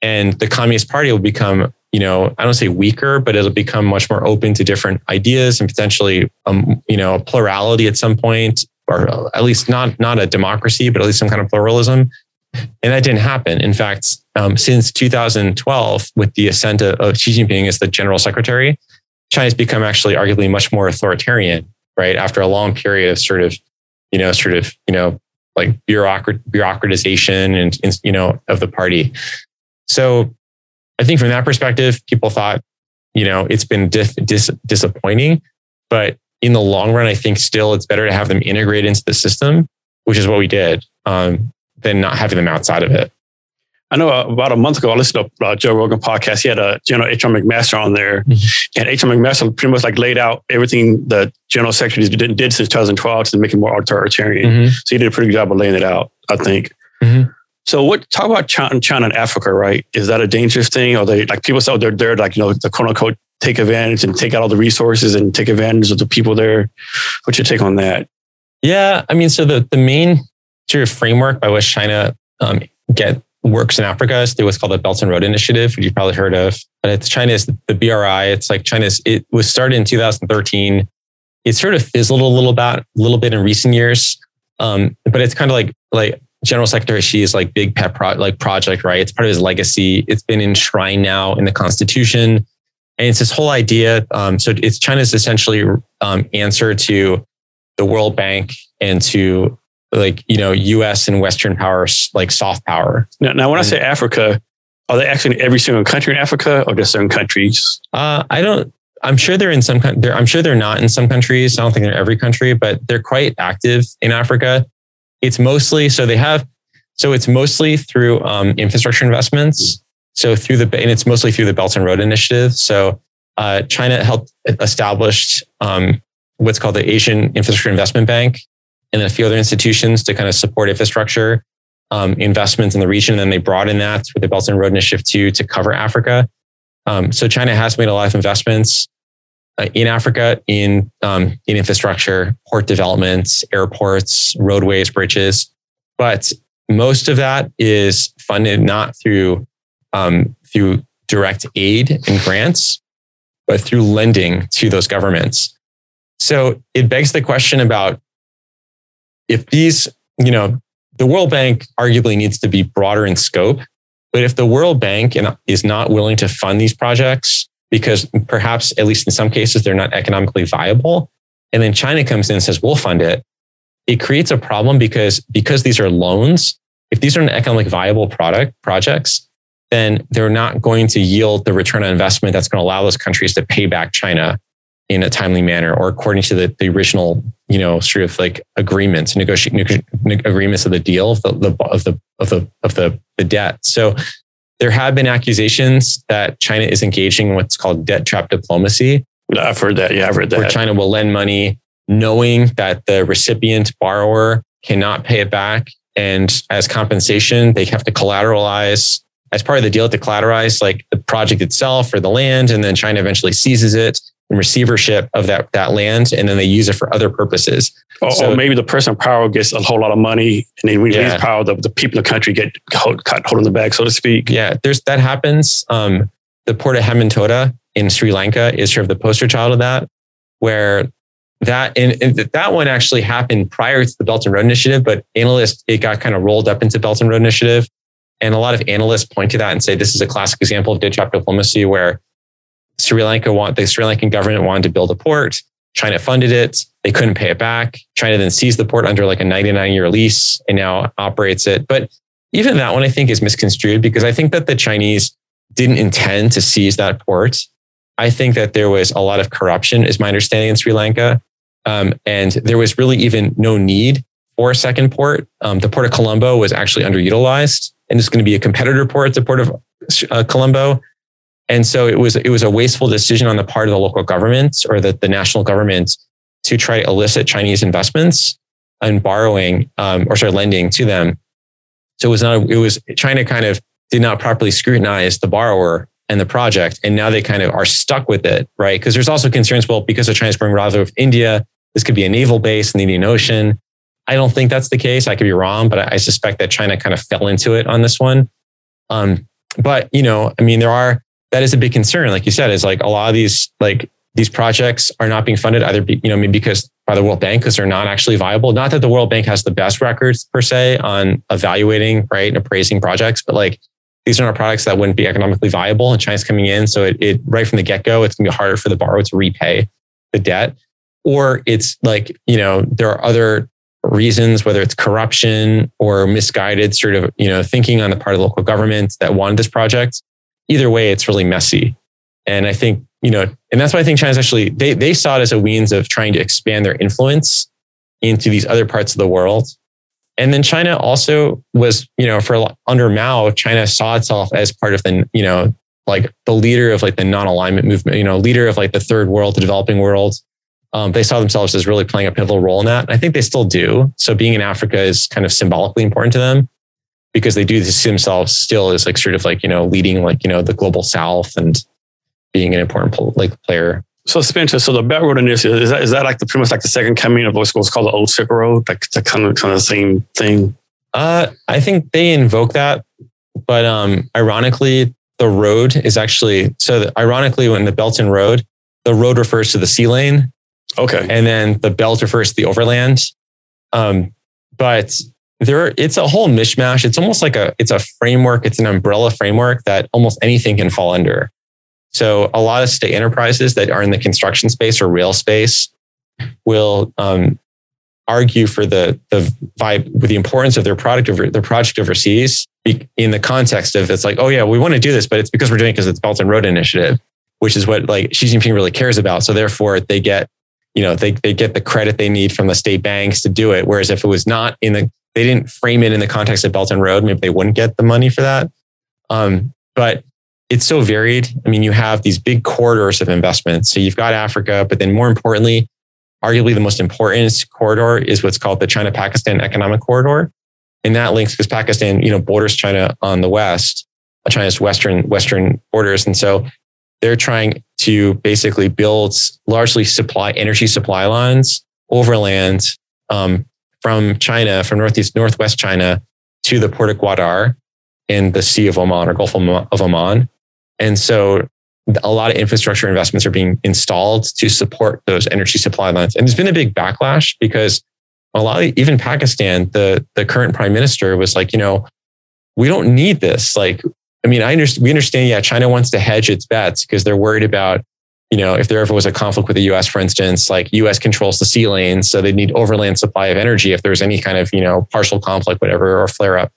Speaker 3: And the Communist Party will become, you know, I don't say weaker, but it'll become much more open to different ideas and potentially, um, you know, a plurality at some point, or at least not not a democracy, but at least some kind of pluralism. And that didn't happen. In fact, um, since 2012, with the ascent of Xi Jinping as the general secretary, China's become actually arguably much more authoritarian, right? After a long period of sort of, you know, sort of, you know, like bureaucrat, bureaucratization and, and you know, of the party. So I think from that perspective, people thought, you know, it's been dis, dis, disappointing, but in the long run, I think still it's better to have them integrate into the system, which is what we did, um, than not having them outside of it.
Speaker 1: I know uh, about a month ago, I listened to uh, Joe Rogan podcast. He had a General H.R. McMaster on there, mm-hmm. and H.R. McMaster pretty much like laid out everything the General Secretary did, did since 2012 to make it more authoritarian. Mm-hmm. So he did a pretty good job of laying it out, I think. Mm-hmm. So what? Talk about China, China and Africa, right? Is that a dangerous thing? Or they like people say they're there, like you know, the quote unquote take advantage and take out all the resources and take advantage of the people there. What's your take on that?
Speaker 3: Yeah, I mean, so the the main sort of framework by which China um, get works in Africa is through what's called the Belt and Road Initiative, which you've probably heard of. But it's China's the BRI. It's like China's. It was started in 2013. It sort of fizzled a little bit, a little bit in recent years. Um, but it's kind of like like General Secretary Xi's like big pet pro, like project, right? It's part of his legacy. It's been enshrined now in the Constitution, and it's this whole idea. Um, so it's China's essentially um, answer to the World Bank and to like you know U.S. and Western powers like soft power.
Speaker 1: Now, now when and, I say Africa, are they actually in every single country in Africa, or just certain countries?
Speaker 3: Uh, I don't. I'm sure they're in some. They're, I'm sure they're not in some countries. I don't think they're every country, but they're quite active in Africa. It's mostly so they have. So it's mostly through um, infrastructure investments. So through the and it's mostly through the Belt and Road Initiative. So uh, China helped established um, what's called the Asian Infrastructure Investment Bank and then a few other institutions to kind of support infrastructure um, investments in the region. And then they in that with the Belt and Road Initiative too to cover Africa. Um, so China has made a lot of investments uh, in Africa in um, in infrastructure, port developments, airports, roadways, bridges, but most of that is funded not through um, through direct aid and grants, but through lending to those governments. So it begs the question about if these, you know, the World Bank arguably needs to be broader in scope. But if the World Bank is not willing to fund these projects because perhaps, at least in some cases, they're not economically viable, and then China comes in and says, we'll fund it, it creates a problem because, because these are loans, if these are an economically viable product projects, then they're not going to yield the return on investment that's going to allow those countries to pay back China in a timely manner or according to the, the original, you know, sort of like agreements, negotiate agreements of the deal of the, the, of the of the of the, the debt. So there have been accusations that China is engaging in what's called debt trap diplomacy.
Speaker 1: I've heard that. Yeah, I've heard that.
Speaker 3: Where China will lend money knowing that the recipient borrower cannot pay it back. And as compensation, they have to collateralize as part of the deal to collateralize like the project itself or the land. And then China eventually seizes it receivership of that, that land. And then they use it for other purposes.
Speaker 1: Or, so, or maybe the person in power gets a whole lot of money and then when yeah. power, the, the people in the country get hold, caught holding the bag, so to speak.
Speaker 3: Yeah, there's that happens. Um, the port of Hambantota in Sri Lanka is sort of the poster child of that, where that and, and, that one actually happened prior to the Belt and Road Initiative, but analysts it got kind of rolled up into Belt and Road Initiative, and a lot of analysts point to that and say this is a classic example of trap diplomacy where Sri Lanka want the Sri Lankan government wanted to build a port, China funded it, they couldn't pay it back. China then seized the port under like a 99 year lease and now operates it. But even that one I think is misconstrued because I think that the Chinese didn't intend to seize that port. I think that there was a lot of corruption, is my understanding in Sri Lanka. Um, and there was really even no need for a second port. Um, the port of Colombo was actually underutilized, and it's going to be a competitor port the port of uh, Colombo. And so it was it was a wasteful decision on the part of the local government or the, the national government to try to elicit Chinese investments and borrowing um, or sorry lending to them. So it was not it was China kind of did not properly scrutinize the borrower and the project, and now they kind of are stuck with it, right? Because there's also concerns. Well, because of China's growing rivalry with India, this could be a naval base in the Indian Ocean. I don't think that's the case. I could be wrong, but I suspect that China kind of fell into it on this one. Um, but you know, I mean, there are that is a big concern. Like you said, is like a lot of these like these projects are not being funded either, you know, maybe because by the World Bank because they're not actually viable. Not that the World Bank has the best records per se on evaluating, right, and appraising projects, but like these are not products that wouldn't be economically viable, and China's coming in, so it, it right from the get go, it's to be harder for the borrower to repay the debt or it's like, you know, there are other reasons, whether it's corruption or misguided sort of, you know, thinking on the part of local government that wanted this project. Either way, it's really messy. And I think, you know, and that's why I think China's actually, they, they saw it as a means of trying to expand their influence into these other parts of the world. And then China also was, you know, for under Mao, China saw itself as part of the, you know, like the leader of like the non-alignment movement, you know, leader of like the third world, the developing world um, they saw themselves as really playing a pivotal role in that. And I think they still do. So being in Africa is kind of symbolically important to them because they do see themselves still as like sort of like, you know, leading like, you know, the global south and being an important like player.
Speaker 1: So Spencer, so the Belt Road Initiative, is that, is that like the pretty much like the second coming of what's called the Old Silk Road? Like the kind of, kind of the same thing?
Speaker 3: Uh, I think they invoke that, but um, ironically, the road is actually, so the, ironically, when the Belt and Road, the road refers to the sea lane
Speaker 1: Okay.
Speaker 3: And then the belt refers to the overland. Um, but there, it's a whole mishmash. It's almost like a, it's a framework. It's an umbrella framework that almost anything can fall under. So a lot of state enterprises that are in the construction space or rail space will um, argue for the the vibe with the importance of their product over their project overseas in the context of it's like oh yeah we want to do this but it's because we're doing it because it's Belt and Road Initiative, which is what like Xi Jinping really cares about. So therefore they get you know, they, they get the credit they need from the state banks to do it. Whereas if it was not in the, they didn't frame it in the context of Belt and Road, maybe they wouldn't get the money for that. Um, but it's so varied. I mean, you have these big corridors of investment. So you've got Africa, but then more importantly, arguably the most important corridor is what's called the China-Pakistan Economic Corridor. And that links because Pakistan, you know, borders China on the west, China's western western borders. And so they're trying to basically build largely supply energy supply lines overland um, from China, from northeast northwest China to the port of Gwadar in the Sea of Oman or Gulf of Oman. And so a lot of infrastructure investments are being installed to support those energy supply lines. And there's been a big backlash because a lot of, even Pakistan, the the current prime minister was like, you know, we don't need this. Like, I mean, I understand we understand, yeah, China wants to hedge its bets because they're worried about, you know, if there ever was a conflict with the US, for instance, like US controls the sea lanes, so they need overland supply of energy if there's any kind of, you know, partial conflict, whatever, or flare up.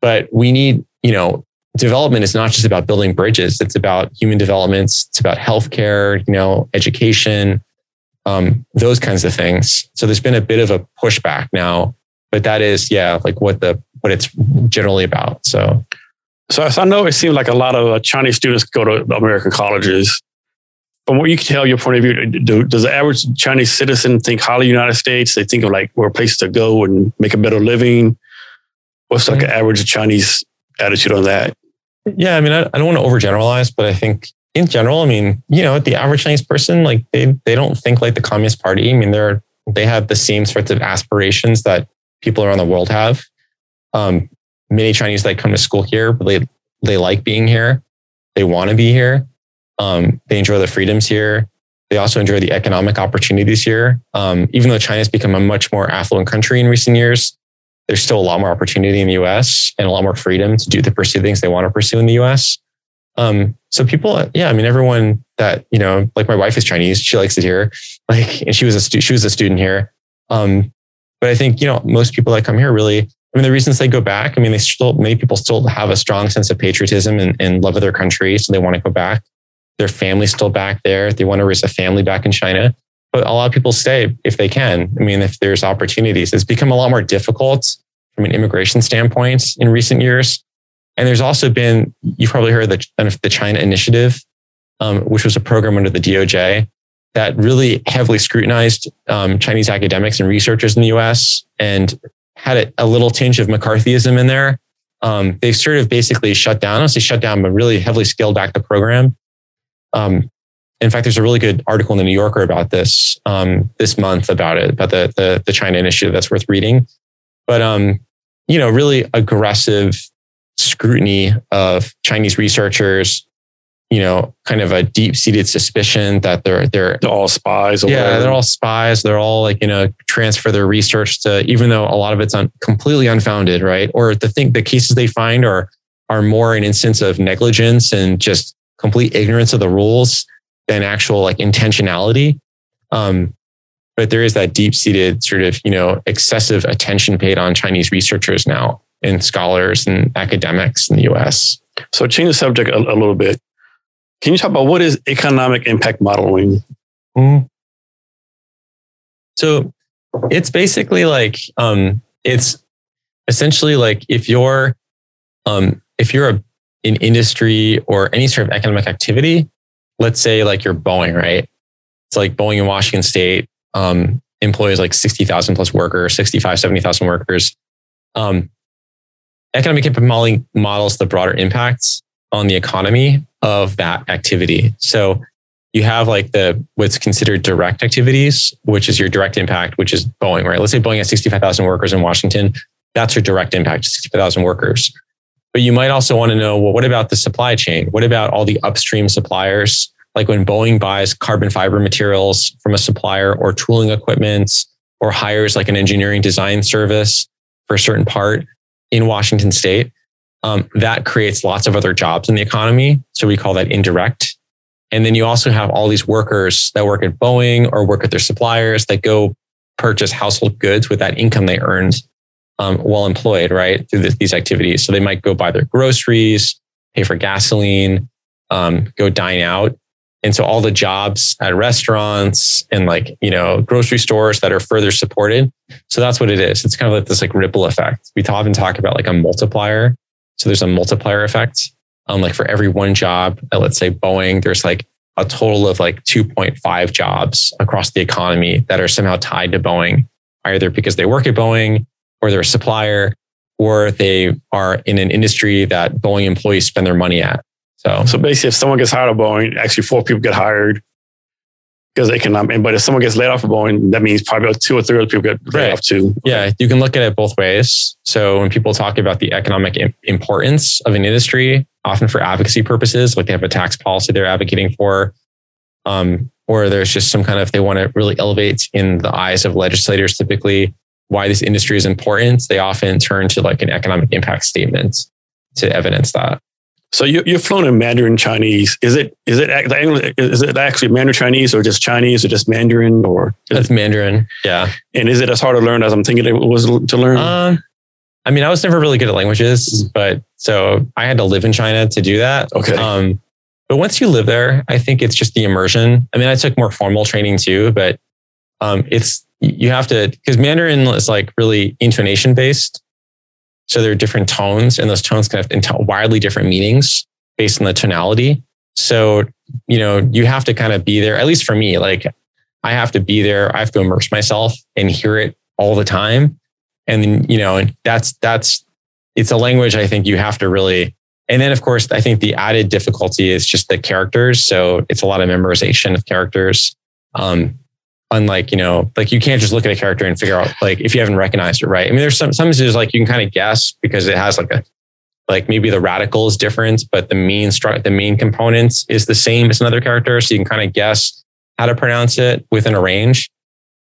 Speaker 3: But we need, you know, development is not just about building bridges. It's about human developments. It's about healthcare, you know, education, um, those kinds of things. So there's been a bit of a pushback now, but that is, yeah, like what the what it's generally about. So,
Speaker 1: so I know, it seems like a lot of uh, Chinese students go to American colleges. From what you can tell, your point of view, do, does the average Chinese citizen think highly of the United States? They think of like where a place to go and make a better living. What's like mm-hmm. an average Chinese attitude on that?
Speaker 3: Yeah, I mean, I, I don't want to overgeneralize, but I think in general, I mean, you know, the average Chinese person, like they they don't think like the Communist Party. I mean, they're they have the same sorts of aspirations that people around the world have. Um, many Chinese that come to school here, they they like being here. They want to be here. Um, they enjoy the freedoms here. They also enjoy the economic opportunities here. Um, even though China has become a much more affluent country in recent years, there's still a lot more opportunity in the US and a lot more freedom to do the pursue things they want to pursue in the US. Um, so people, yeah, I mean, everyone that, you know, like my wife is Chinese, she likes it here. Like, and she was a, stu- she was a student here. Um, but I think, you know, most people that come here really, I mean, the reasons they go back, I mean, they still, many people still have a strong sense of patriotism and, and love of their country. So they want to go back. Their family's still back there. They want to raise a family back in China. But a lot of people stay if they can. I mean, if there's opportunities, it's become a lot more difficult from an immigration standpoint in recent years. And there's also been, you've probably heard the, the China Initiative, um, which was a program under the DOJ that really heavily scrutinized um, Chinese academics and researchers in the US and had a, a little tinge of McCarthyism in there. Um, they've sort of basically shut down, I say shut down, but really heavily scaled back the program. Um, in fact, there's a really good article in the New Yorker about this um, this month about it, about the, the, the China initiative that's worth reading. But um, you know, really aggressive scrutiny of Chinese researchers, you know, kind of a deep seated suspicion that they're, they're,
Speaker 1: they're all spies.
Speaker 3: yeah, whatever. they're all spies. They're all like, you know, transfer their research to, even though a lot of it's un, completely unfounded, right? Or the thing, the cases they find are, are more an instance of negligence and just complete ignorance of the rules than actual like intentionality. Um, but there is that deep seated sort of, you know, excessive attention paid on Chinese researchers now and scholars and academics in the US.
Speaker 1: So change the subject a, a little bit. Can you talk about what is economic impact modeling? Mm.
Speaker 3: So it's basically like um, it's essentially like if you're um, if you're a, an industry or any sort of economic activity, let's say like you're Boeing, right? It's like Boeing in Washington State um, employs like 60,000 plus workers, 65, 70,000 workers. Um, economic impact modeling models the broader impacts on the economy of that activity. So you have like the what's considered direct activities, which is your direct impact, which is Boeing, right? Let's say Boeing has 65,000 workers in Washington. That's your direct impact, 65,000 workers. But you might also want to know, well, what about the supply chain? What about all the upstream suppliers? Like when Boeing buys carbon fiber materials from a supplier or tooling equipment or hires like an engineering design service for a certain part, in Washington state. Um, that creates lots of other jobs in the economy. So we call that indirect. And then you also have all these workers that work at Boeing or work at their suppliers that go purchase household goods with that income they earned um, while employed, right, through these activities. So they might go buy their groceries, pay for gasoline, um, go dine out. And so all the jobs at restaurants and like, you know, grocery stores that are further supported. So that's what it is. It's kind of like this like ripple effect. We often talk about like a multiplier. So there's a multiplier effect. Um, like for every one job at let's say Boeing, there's like a total of like 2.5 jobs across the economy that are somehow tied to Boeing, either because they work at Boeing or they're a supplier or they are in an industry that Boeing employees spend their money at.
Speaker 1: So, so basically, if someone gets hired at Boeing, actually four people get hired because they can. But if someone gets laid off at Boeing, that means probably two or three other people get laid right. off too.
Speaker 3: Yeah, you can look at it both ways. So when people talk about the economic importance of an industry, often for advocacy purposes, like they have a tax policy they're advocating for, um, or there's just some kind of they want to really elevate in the eyes of legislators, typically why this industry is important, they often turn to like an economic impact statement to evidence that.
Speaker 1: So you, you're flown in Mandarin Chinese. Is it is it is it actually Mandarin Chinese or just Chinese or just Mandarin or?
Speaker 3: That's Mandarin. Yeah.
Speaker 1: And is it as hard to learn as I'm thinking it was to learn?
Speaker 3: Um, I mean, I was never really good at languages, but so I had to live in China to do that.
Speaker 1: Okay.
Speaker 3: Um, but once you live there, I think it's just the immersion. I mean, I took more formal training too, but um, it's you have to because Mandarin is like really intonation based. So there are different tones, and those tones can have wildly different meanings based on the tonality. So, you know, you have to kind of be there, at least for me, like I have to be there. I have to immerse myself and hear it all the time. And then, you know, that's, that's, it's a language I think you have to really, and then of course, I think the added difficulty is just the characters. So it's a lot of memorization of characters. Um, unlike you know like you can't just look at a character and figure out like if you haven't recognized it right? I mean there's some sometimes there's like you can kind of guess because it has like a like maybe the radical is different but the main stru- the main components is the same as another character so you can kind of guess how to pronounce it within a range.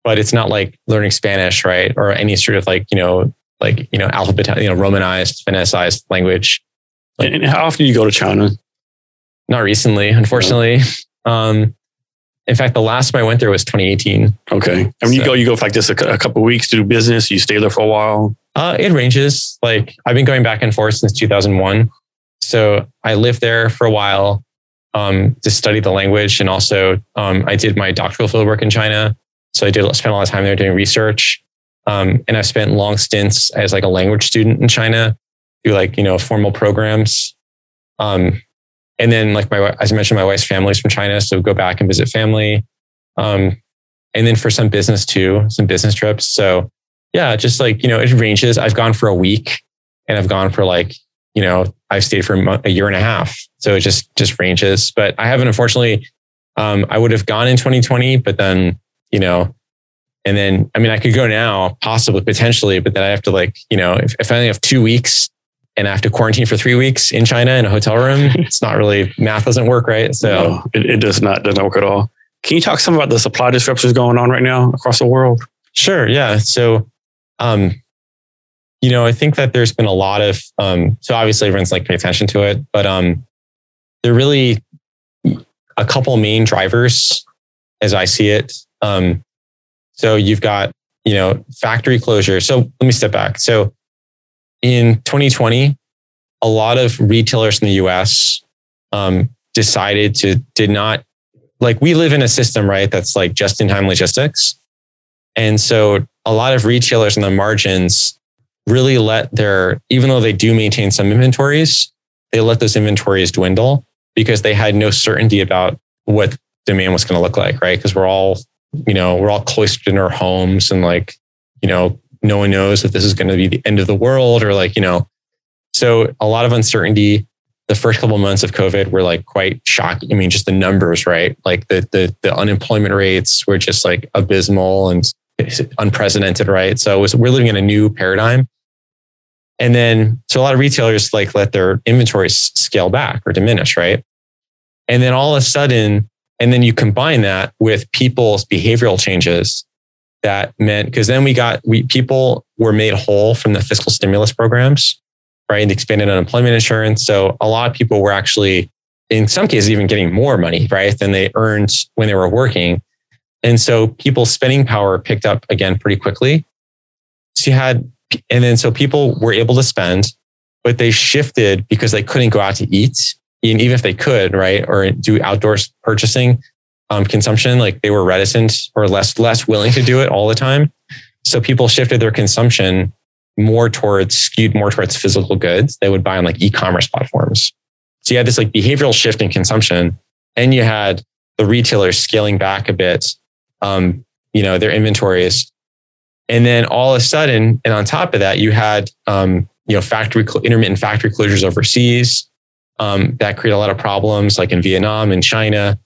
Speaker 3: But it's not like learning spanish right? Or any sort of like you know like you know alphabet you know romanized phoneticized language.
Speaker 1: Like, and how often do you go to china?
Speaker 3: Not recently unfortunately. Um in fact, the last time I went there was 2018.
Speaker 1: Okay. I mean, so, you go, you go for like just a, a couple weeks to do business. You stay there for a while.
Speaker 3: Uh, it ranges. Like I've been going back and forth since 2001. So I lived there for a while um, to study the language, and also um, I did my doctoral fieldwork in China. So I did spend a lot of time there doing research, um, and I've spent long stints as like a language student in China, do like you know formal programs. Um, and then like my as I mentioned, my wife's family's from China, so go back and visit family. Um, and then for some business too, some business trips. So yeah, just like you know, it ranges. I've gone for a week, and I've gone for like you know, I've stayed for a year and a half. So it just just ranges. But I haven't unfortunately. Um, I would have gone in 2020, but then you know, and then I mean, I could go now, possibly, potentially, but then I have to like you know, if, if I only have two weeks and I have to quarantine for three weeks in China in a hotel room, it's not really math doesn't work, right? So no,
Speaker 1: it, it does not doesn't work at all. Can you talk some about the supply disruptions going on right now across the world?
Speaker 3: Sure. Yeah. So, um, you know, I think that there's been a lot of um, so obviously everyone's like paying attention to it, but um, there are really a couple main drivers as I see it. Um, so you've got you know factory closure. So let me step back. So in 2020, a lot of retailers in the US um, decided to did not like we live in a system right that's like just in time logistics, and so a lot of retailers on the margins really let their even though they do maintain some inventories, they let those inventories dwindle because they had no certainty about what demand was going to look like, right? Because we're all you know we're all cloistered in our homes and like you know no one knows that this is going to be the end of the world or like, you know, so a lot of uncertainty. The first couple of months of COVID were like quite shocking. I mean, just the numbers, right? Like the the the unemployment rates were just like abysmal and unprecedented, right? So was, we're living in a new paradigm. And then so a lot of retailers like let their inventories scale back or diminish, right? And then all of a sudden, and then you combine that with people's behavioral changes that meant because then we got we people were made whole from the fiscal stimulus programs, right? And expanded unemployment insurance. So a lot of people were actually, in some cases, even getting more money, right, than they earned when they were working. And so people's spending power picked up again pretty quickly. So you had, and then so people were able to spend, but they shifted because they couldn't go out to eat. And even if they could, right, or do outdoors purchasing, um, consumption, like they were reticent or less less willing to do it all the time. So people shifted their consumption more towards skewed more towards physical goods. They would buy on like e-commerce platforms. So you had this like behavioral shift in consumption, and you had the retailers scaling back a bit, um, you know, their inventories, and then all of a sudden, and on top of that, you had um, you know factory intermittent factory closures overseas um, that create a lot of problems, like in Vietnam and China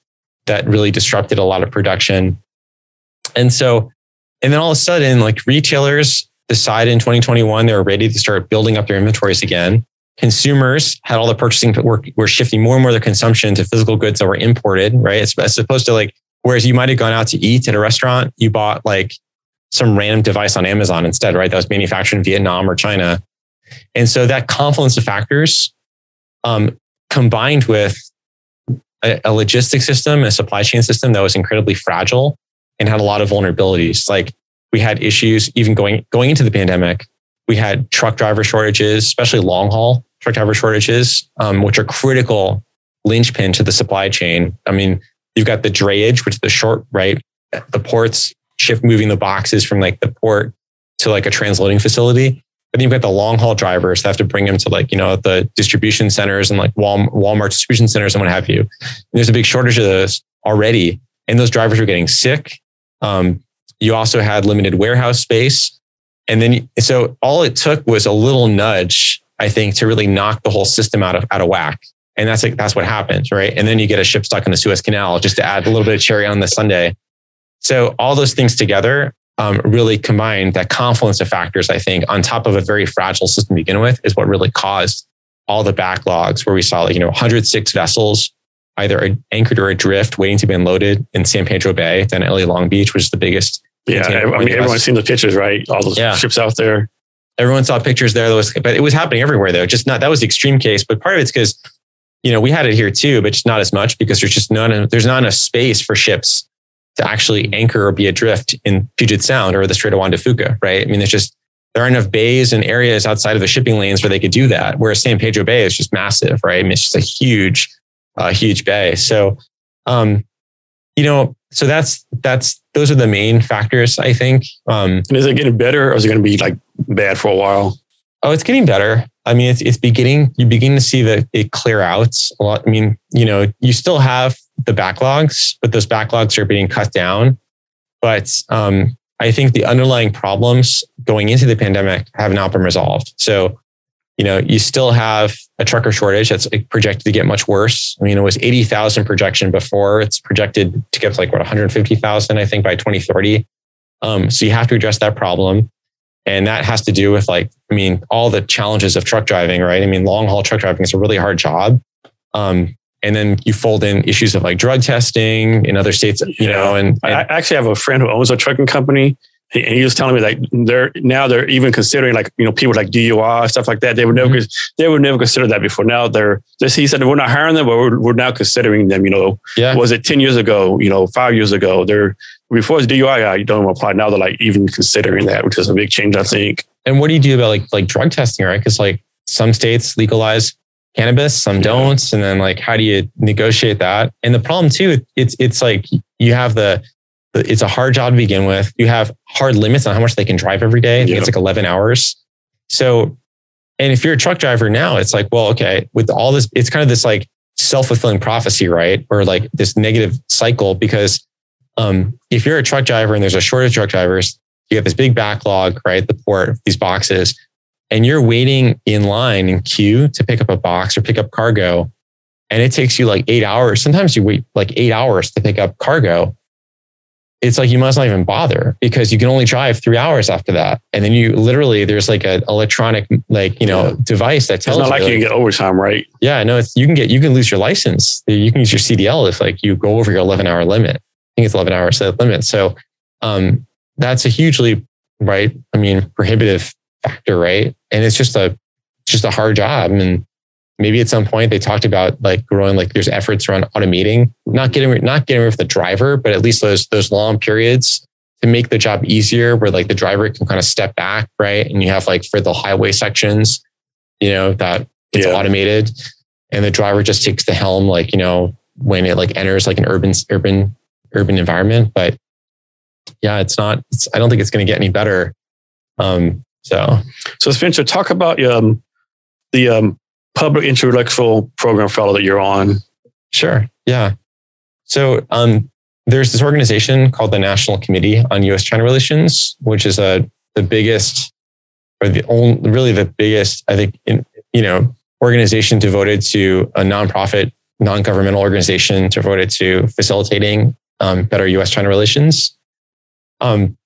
Speaker 3: that really disrupted a lot of production. And so, and then all of a sudden, like retailers decided in 2021 they were ready to start building up their inventories again. Consumers had all the purchasing, were, were shifting more and more their consumption to physical goods that were imported, right? As, as opposed to like, whereas you might have gone out to eat at a restaurant, you bought like, some random device on Amazon instead, right? That was manufactured in Vietnam or China. And so that confluence of factors um, combined with a, a logistics system, a supply chain system that was incredibly fragile and had a lot of vulnerabilities. Like we had issues even going going into the pandemic. We had truck driver shortages, especially long haul truck driver shortages, um, which are critical linchpin to the supply chain. I mean, you've got the drayage, which is the short right, the ports shift moving the boxes from like the port to like a transloading facility. Then you've got the long haul drivers that have to bring them to like, you know, the distribution centers and like Walmart distribution centers and what have you. And there's a big shortage of those already. And those drivers are getting sick. Um, you also had limited warehouse space. And then, so all it took was a little nudge, I think, to really knock the whole system out of, out of whack. And that's like, that's what happens, right? And then you get a ship stuck in the Suez Canal just to add a little bit of cherry on the sundae. So all those things together um, really combined that confluence of factors, I think, on top of a very fragile system to begin with, is what really caused all the backlogs where we saw like, you know, 106 vessels either anchored or adrift waiting to be unloaded in San Pedro Bay, then LA Long Beach, which is the biggest.
Speaker 1: Yeah. I mean, everyone's seen the pictures, right? All those yeah. ships out there.
Speaker 3: Everyone saw pictures there. Was, but it was happening everywhere though. Just not, that was the extreme case, but part of it's because, you know, we had it here too, but just not as much because there's just not, there's not enough space for ships to actually anchor or be adrift in Puget Sound or the Strait of Juan de Fuca, right? I mean, there's just, there aren't enough bays and areas outside of the shipping lanes where they could do that. Whereas San Pedro Bay is just massive, right? I mean, it's just a huge, uh, huge bay. So, um, you know, so that's, that's, those are the main factors, I think. Um,
Speaker 1: and is it getting better or is it going to be like bad for a while?
Speaker 3: Oh, it's getting better. I mean, it's, it's beginning, you begin to see that it clear out a lot. I mean, you know, you still have the backlogs, but those backlogs are being cut down. But um, I think the underlying problems going into the pandemic have not been resolved. So, you know, you still have a trucker shortage that's projected to get much worse. I mean, it was 80,000 projection before. It's projected to get to like what 150,000, I think, by 2030. Um, so you have to address that problem. And that has to do with like, I mean, all the challenges of truck driving, right? I mean, long haul truck driving is a really hard job. Um, and then you fold in issues of like drug testing in other states, you know. And, and
Speaker 1: I actually have a friend who owns a trucking company, and he was telling me like they're now they're even considering like you know people like DUI stuff like that. They would never mm-hmm. they would never consider that before. Now they're just he said we're not hiring them, but we're, we're now considering them. You know, yeah. was it ten years ago? You know, five years ago? They're before it's DUI, you don't apply. Now they're like even considering that, which is a big change, I think.
Speaker 3: And what do you do about like like drug testing, right? Because like some states legalize cannabis, some don't. And then like, how do you negotiate that? And the problem too, it's, it's like you have the, it's a hard job to begin with. You have hard limits on how much they can drive every day. Yep. It's like 11 hours. So, and if you're a truck driver now, it's like, well, okay, with all this, it's kind of this like self-fulfilling prophecy, right? Or like this negative cycle because um, if you're a truck driver and there's a shortage of truck drivers, you have this big backlog, right? The port, these boxes and you're waiting in line in queue to pick up a box or pick up cargo, and it takes you like eight hours. Sometimes you wait like eight hours to pick up cargo. It's like you must not even bother because you can only drive three hours after that. And then you literally, there's like an electronic, like, you know, yeah. device that tells
Speaker 1: it's not
Speaker 3: you.
Speaker 1: like you can get overtime, right?
Speaker 3: Yeah, no, it's, you can get, you can lose your license. You can use your CDL if like you go over your 11 hour limit. I think it's 11 hours limit. So um, that's a hugely, right? I mean, prohibitive factor, right? And it's just a just a hard job. And maybe at some point they talked about like growing like there's efforts around automating, not getting not getting rid of the driver, but at least those those long periods to make the job easier where like the driver can kind of step back, right? And you have like for the highway sections, you know, that it's yeah. automated and the driver just takes the helm like, you know, when it like enters like an urban urban urban environment. But yeah, it's not, it's, I don't think it's going to get any better. Um, so,
Speaker 1: so Spencer, talk about um, the um, public intellectual program fellow that you're on.
Speaker 3: Sure. Yeah. So um, there's this organization called the National Committee on U.S.-China Relations, which is a the biggest, or the only, really the biggest, I think, in, you know, organization devoted to a nonprofit, non-governmental organization devoted to facilitating um, better U.S.-China relations. Um,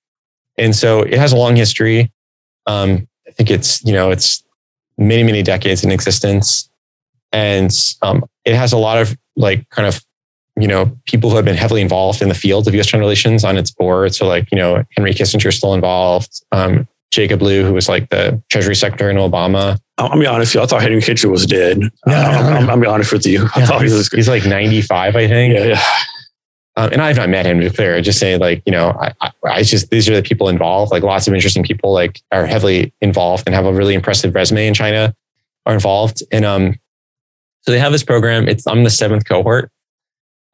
Speaker 3: and so it has a long history. Um, I think it's, you know, it's many, many decades in existence. And um, it has a lot of like kind of you know, people who have been heavily involved in the field of US China relations on its board. So like, you know, Henry Kissinger is still involved, um, Jacob Lew, who was like the Treasury Secretary in Obama.
Speaker 1: I'll be honest with you. I thought Henry Kissinger was dead. Yeah, I'm, I'll be honest with you. I
Speaker 3: yeah, thought he was. He's like 95, I think.
Speaker 1: Yeah, yeah.
Speaker 3: Um, and I've not met him to be clear. I just say like, you know, I, I, I, just, these are the people involved, like lots of interesting people like are heavily involved and have a really impressive resume in China are involved. And, um, so they have this program. It's, I'm the seventh cohort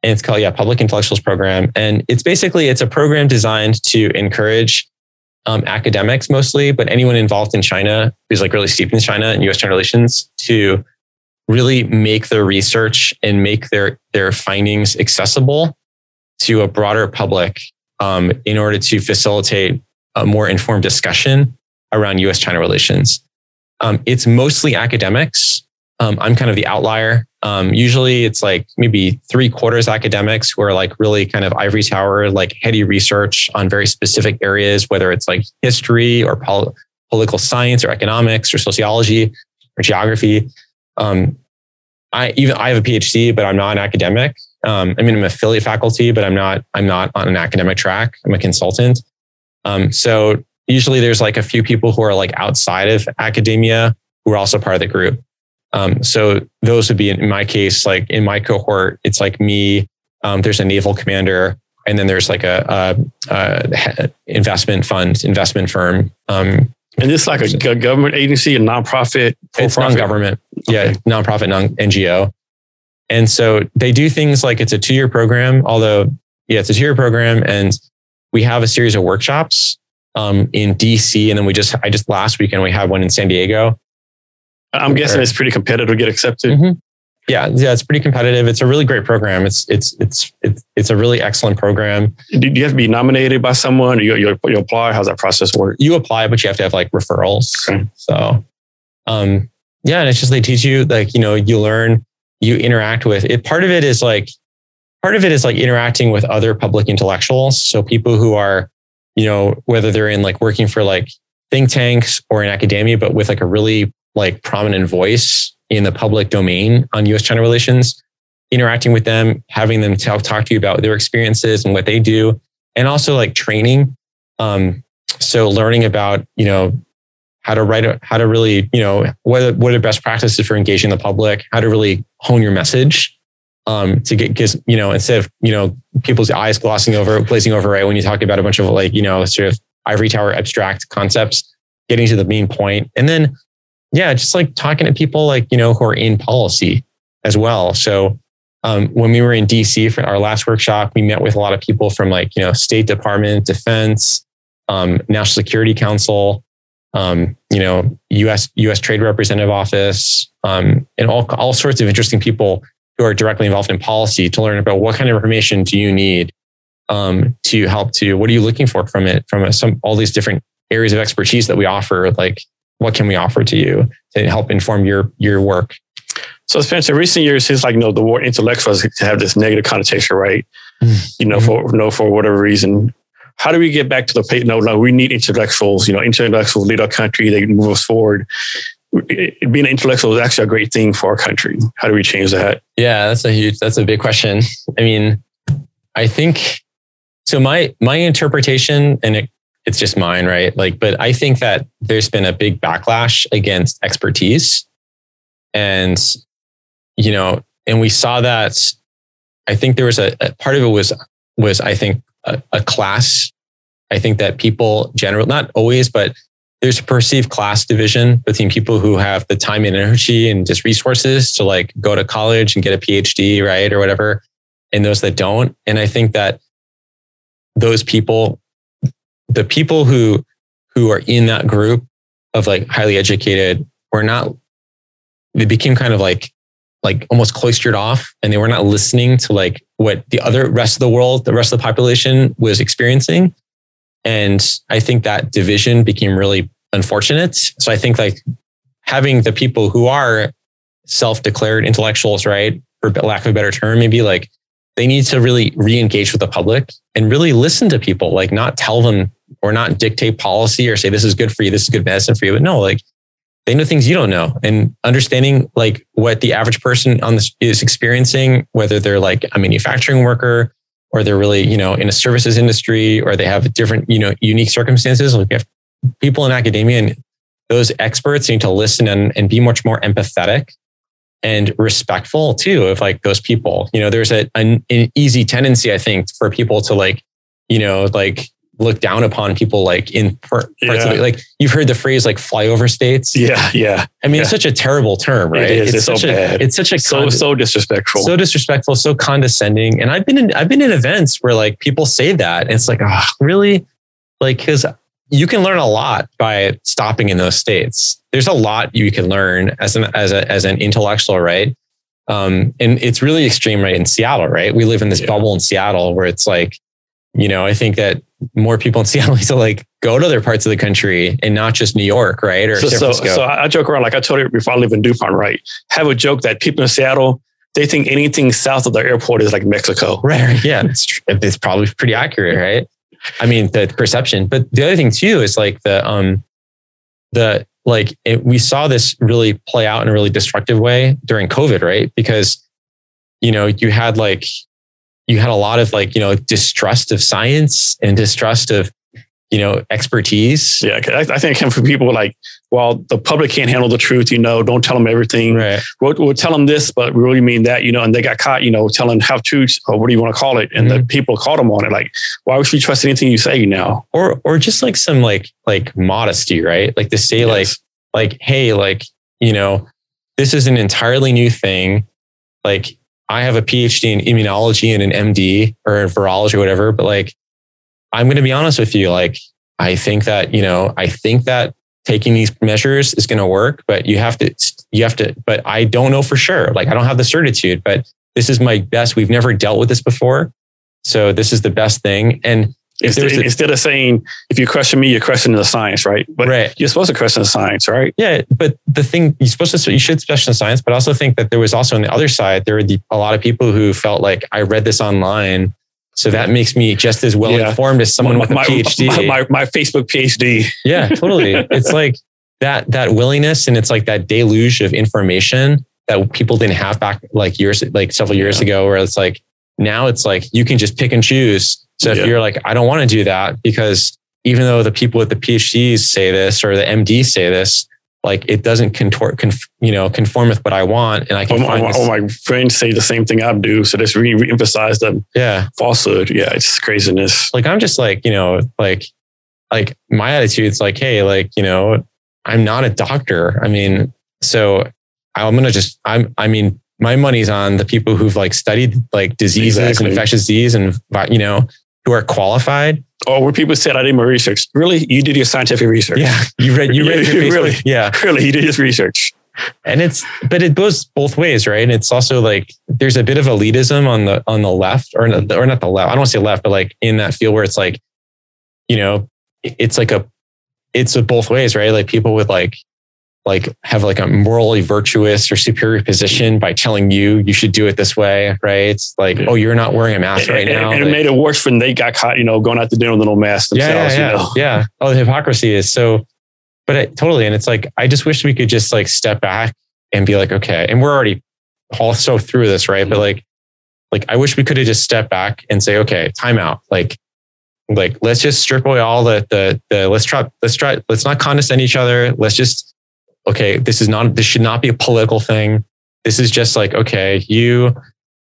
Speaker 3: and it's called, yeah, public intellectuals program. And it's basically, it's a program designed to encourage um, academics mostly, but anyone involved in China who's like really steeped in China and US China relations to really make their research and make their, their findings accessible to a broader public um, in order to facilitate a more informed discussion around US China relations. Um, it's mostly academics. Um, I'm kind of the outlier. Um, usually it's like maybe three quarters academics who are like really kind of ivory tower, like heady research on very specific areas, whether it's like history or pol- political science or economics or sociology or geography. Um, I even I have a PhD, but I'm not an academic. Um, I mean, I'm affiliate faculty, but I'm not, I'm not on an academic track. I'm a consultant. Um, so usually there's like a few people who are like outside of academia who are also part of the group. Um, so those would be in my case, like in my cohort, it's like me. Um, there's a naval commander, and then there's like a, a, a investment fund, investment firm. Um,
Speaker 1: and this like a government agency, a nonprofit.
Speaker 3: It's non-government, okay. yeah, nonprofit, non NGO. And so they do things like it's a two year program, although, yeah, it's a two year program. And we have a series of workshops um, in DC. And then we just, I just last weekend, we had one in San Diego.
Speaker 1: I'm guessing it's pretty competitive to get accepted. Mm-hmm.
Speaker 3: Yeah, yeah, it's pretty competitive. It's a really great program. It's it's it's it's, it's a really excellent program.
Speaker 1: Do you have to be nominated by someone? Or you, you you apply? How's that process work?
Speaker 3: You apply, but you have to have like referrals. Okay. So, um, yeah, and it's just they teach you like you know you learn you interact with it. Part of it is like, part of it is like interacting with other public intellectuals. So people who are, you know, whether they're in like working for like think tanks or in academia, but with like a really like prominent voice in the public domain on US China relations, interacting with them, having them talk, talk to you about their experiences and what they do, and also like training. Um, so learning about, you know, how to write, a, how to really, you know, what, what are best practices for engaging the public, how to really hone your message um, to get, you know, instead of, you know, people's eyes glossing over, glazing over, right? When you talk about a bunch of like, you know, sort of ivory tower abstract concepts, getting to the main point. And then, yeah, just like talking to people like, you know, who are in policy as well. So, um, when we were in DC for our last workshop, we met with a lot of people from like, you know, State Department, Defense, um, National Security Council, um, you know, U.S. U.S. Trade Representative Office, um, and all all sorts of interesting people who are directly involved in policy to learn about what kind of information do you need um, to help to what are you looking for from it from a, some all these different areas of expertise that we offer like what can we offer to you to help inform your your work
Speaker 1: so Spencer, recent years, seems like you know the word intellectuals have this negative connotation, right? Mm-hmm. You know, for you know for whatever reason, how do we get back to the? No, no, we need intellectuals. You know, intellectuals lead our country. They move us forward. Being an intellectual is actually a great thing for our country. How do we change that?
Speaker 3: Yeah, that's a huge, that's a big question. I mean, I think so. My my interpretation, and it, it's just mine, right? Like, but I think that there's been a big backlash against expertise, and you know, and we saw that. I think there was a, a part of it was was I think a, a class. I think that people generally, not always, but there's a perceived class division between people who have the time and energy and just resources to like go to college and get a PhD, right? Or whatever, and those that don't. And I think that those people, the people who who are in that group of like highly educated were not they became kind of like like almost cloistered off and they were not listening to like what the other rest of the world, the rest of the population was experiencing. And I think that division became really unfortunate. So I think like having the people who are self-declared intellectuals, right, for lack of a better term, maybe like they need to really re-engage with the public and really listen to people, like not tell them or not dictate policy or say this is good for you, this is good medicine for you, but no, like they know things you don't know and understanding like what the average person on this is experiencing, whether they're like a manufacturing worker or they're really, you know, in a services industry or they have different, you know, unique circumstances. Like have people in academia and those experts need to listen and, and be much more empathetic and respectful too of like those people. You know, there's a, an, an easy tendency, I think, for people to like, you know, like look down upon people like in parts yeah. of it. Like you've heard the phrase like flyover states.
Speaker 1: Yeah, yeah.
Speaker 3: I mean,
Speaker 1: yeah.
Speaker 3: it's such a terrible term, right?
Speaker 1: It is. It's, it's
Speaker 3: such
Speaker 1: so
Speaker 3: a,
Speaker 1: bad.
Speaker 3: It's such a
Speaker 1: so so disrespectful.
Speaker 3: so disrespectful, so condescending. And I've been in I've been in events where like people say that, and it's like, oh, really? Like, because you can learn a lot by stopping in those states. There's a lot you can learn as an as a as an intellectual, right? Um, and it's really extreme, right? In Seattle, right? We live in this
Speaker 1: Yeah.
Speaker 3: bubble in Seattle where it's like, you know, I think that more people in Seattle need to like go to other parts of the country and not just New York, right? Or
Speaker 1: so,
Speaker 3: San
Speaker 1: so,
Speaker 3: Francisco.
Speaker 1: so I I joke around like I told you before I live in DuPont, right? Have a joke that people in Seattle they think anything south of the airport is like Mexico.
Speaker 3: Right. right. Yeah. It's, it's probably pretty accurate, right? I mean, the perception. But the other thing too is like the um the like it, we saw this really play out in a really destructive way during COVID, right? Because you know you had like you had a lot of like you know distrust of science and distrust of you know expertise.
Speaker 1: Yeah, I, I think from people like, well, the public can't handle the truth. You know, don't tell them everything.
Speaker 3: Right.
Speaker 1: We'll, we'll tell them this, but we really mean that. You know, and they got caught. You know, telling half truths or what do you want to call it? And the mm-hmm. people caught them on it. Like, why would we trust anything you say now?
Speaker 3: or or just like some like like modesty, right? Like to say like like hey, like you know, this is an entirely new thing. Like I have a PhD in immunology and an MD or in virology or whatever, but like I'm going to be honest with you, like I think that you know I think that taking these measures is going to work, but you have to you have to. But I don't know for sure. Like I don't have the certitude, but this is my best. We've never dealt with this before, so this is the best thing. And
Speaker 1: Instead,
Speaker 3: a-
Speaker 1: instead of saying, if you question me, you're questioning the science, right? But
Speaker 3: right.
Speaker 1: you're supposed to question the science, right?
Speaker 3: Yeah, but the thing you're supposed to you should question the science, but I also think that there was also on the other side there were the, a lot of people who felt like I read this online, so that makes me just as well
Speaker 1: Yeah.
Speaker 3: informed as someone with a
Speaker 1: my,
Speaker 3: PhD.
Speaker 1: My, my, my Facebook PhD.
Speaker 3: yeah, totally. it's like that that willingness and it's like that deluge of information that people didn't have back like years like several years
Speaker 1: Yeah.
Speaker 3: ago, where it's like now it's like you can just pick and choose. So if
Speaker 1: Yeah.
Speaker 3: you're like, I don't want to do that because even though the people with the PhDs say this or the MD say this, like it doesn't contort, conf, you know, conform with what I want, and I can
Speaker 1: my,
Speaker 3: find
Speaker 1: all
Speaker 3: this,
Speaker 1: my friends say the same thing I do. So this re- re-emphasize the
Speaker 3: yeah.
Speaker 1: falsehood. Yeah, it's craziness.
Speaker 3: Like I'm just like you know, like like my attitude's like, hey, like you know, I'm not a doctor. I mean, so I'm gonna just I'm I mean, my money's on the people who've like studied like diseases
Speaker 1: Exactly.
Speaker 3: and infectious disease and you know who are qualified.
Speaker 1: Or where people said I did my research. Really, you did your scientific research.
Speaker 3: Yeah, you read you read
Speaker 1: Yeah,
Speaker 3: your
Speaker 1: really.
Speaker 3: yeah.
Speaker 1: really, you did his research.
Speaker 3: and it's but it goes both ways right and it's also like there's a bit of elitism on the on the left or not, or not the left i don't want to say left but like in that field where it's like you know it's like a it's a both ways right like people would like like have like a morally virtuous or superior position by telling you you should do it this way right it's like
Speaker 1: Yeah.
Speaker 3: oh you're not wearing a mask right
Speaker 1: and,
Speaker 3: now
Speaker 1: and it
Speaker 3: Like-
Speaker 1: made it worse when they got caught, you know, going out to dinner with no mask themselves.
Speaker 3: yeah, yeah,
Speaker 1: You know?
Speaker 3: yeah. Oh, the hypocrisy is so, but it, totally. And it's like, I just wish we could just like step back and be like, okay. And we're already also through this, right? But mm-hmm. like, like I wish we could have just stepped back and say, okay, time out. Like, like let's just strip away all the the the let's try let's try let's not condescend each other. Let's just okay. This is not this should not be a political thing. This is just like okay, you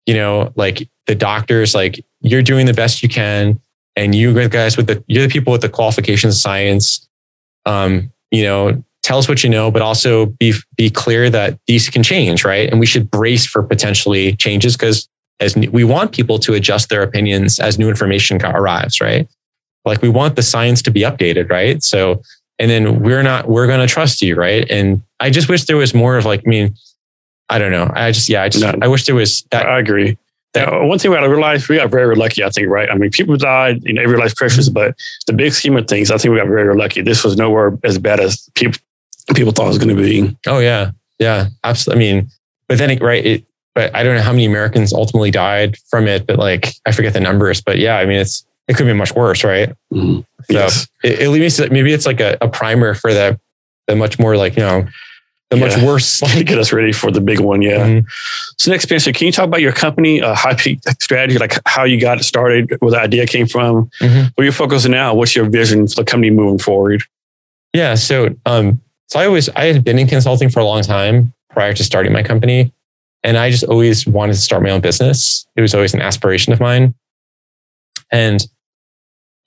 Speaker 3: you know like the doctors like you're doing the best you can and you guys with the you're the people with the qualifications science um you know tell us what you know but also be be clear that these can change right and we should brace for potentially changes because as we want people to adjust their opinions as new information arrives right like we want the science to be updated right so and then we're not we're going to trust you right and i just wish there was more of like i mean i don't know i just yeah i just
Speaker 1: No.
Speaker 3: i wish there was that
Speaker 1: I agree. Now, one thing I realized we got very lucky, I think, right? I mean, people died, you know, every life's precious, but the big scheme of things, I think we got very lucky. This was nowhere as bad as people people thought it was going to be.
Speaker 3: Oh yeah, yeah, absolutely. I mean, but then it, right, it, but I don't know how many Americans ultimately died from it, but like I forget the numbers. But yeah, I mean, it's it could be much worse, right?
Speaker 1: Mhm.
Speaker 3: So
Speaker 1: Yes.
Speaker 3: it, at least maybe it's like a, a primer for the the much more like you know the much worse.
Speaker 1: to
Speaker 3: Like,
Speaker 1: get us ready for the big one. Yeah.
Speaker 3: Mhm.
Speaker 1: So next, Spencer, can you talk about your company, uh, High Peak Strategy, like how you got it started, where the idea came from,
Speaker 3: Mhm.
Speaker 1: where you're focusing now, what's your vision for the company moving forward?
Speaker 3: Yeah. So, um, so I always, I had been in consulting for a long time prior to starting my company. And I just always wanted to start my own business. It was always an aspiration of mine. And,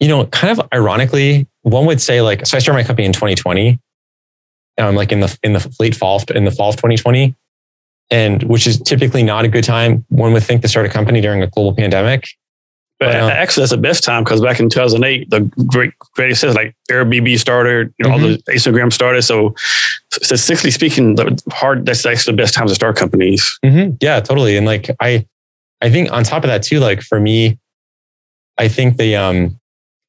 Speaker 3: you know, kind of ironically, one would say like, so I started my company in 2020, um, like in the, in the late fall, in the fall of 2020. And which is typically not a good time. One would think to start a company during a global pandemic.
Speaker 1: But
Speaker 3: But, um,
Speaker 1: actually, that's the best time because back in 2008, the great great says like Airbnb started, you know, all the Instagram started. So, statistically speaking, the hard that's actually the best time to start companies.
Speaker 3: Mm-hmm. Yeah, totally. And like I, I think on top of that too, like for me, I think the um,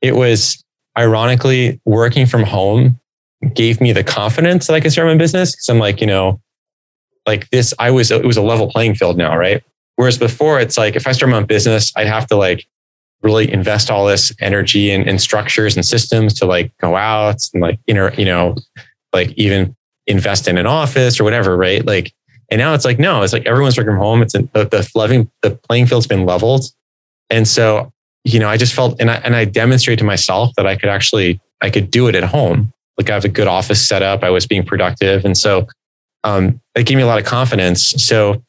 Speaker 3: it was ironically working from home gave me the confidence that I could start my business because I'm like, you know, like this, I was it was a level playing field now, right? Whereas before, it's like if I start my own business, I'd have to like really invest all this energy and, structures and systems to like go out and like inter, you know, like even invest in an office or whatever, right? Like and now it's like, no, it's like everyone's working from home. It's the, the, leveling, the playing field's been leveled. And so, you know, I just felt, and I, and I demonstrated to myself that I could actually, I could do it at home. Like I have a good office set up. I was being productive. And so, um, it gave me a lot of confidence. So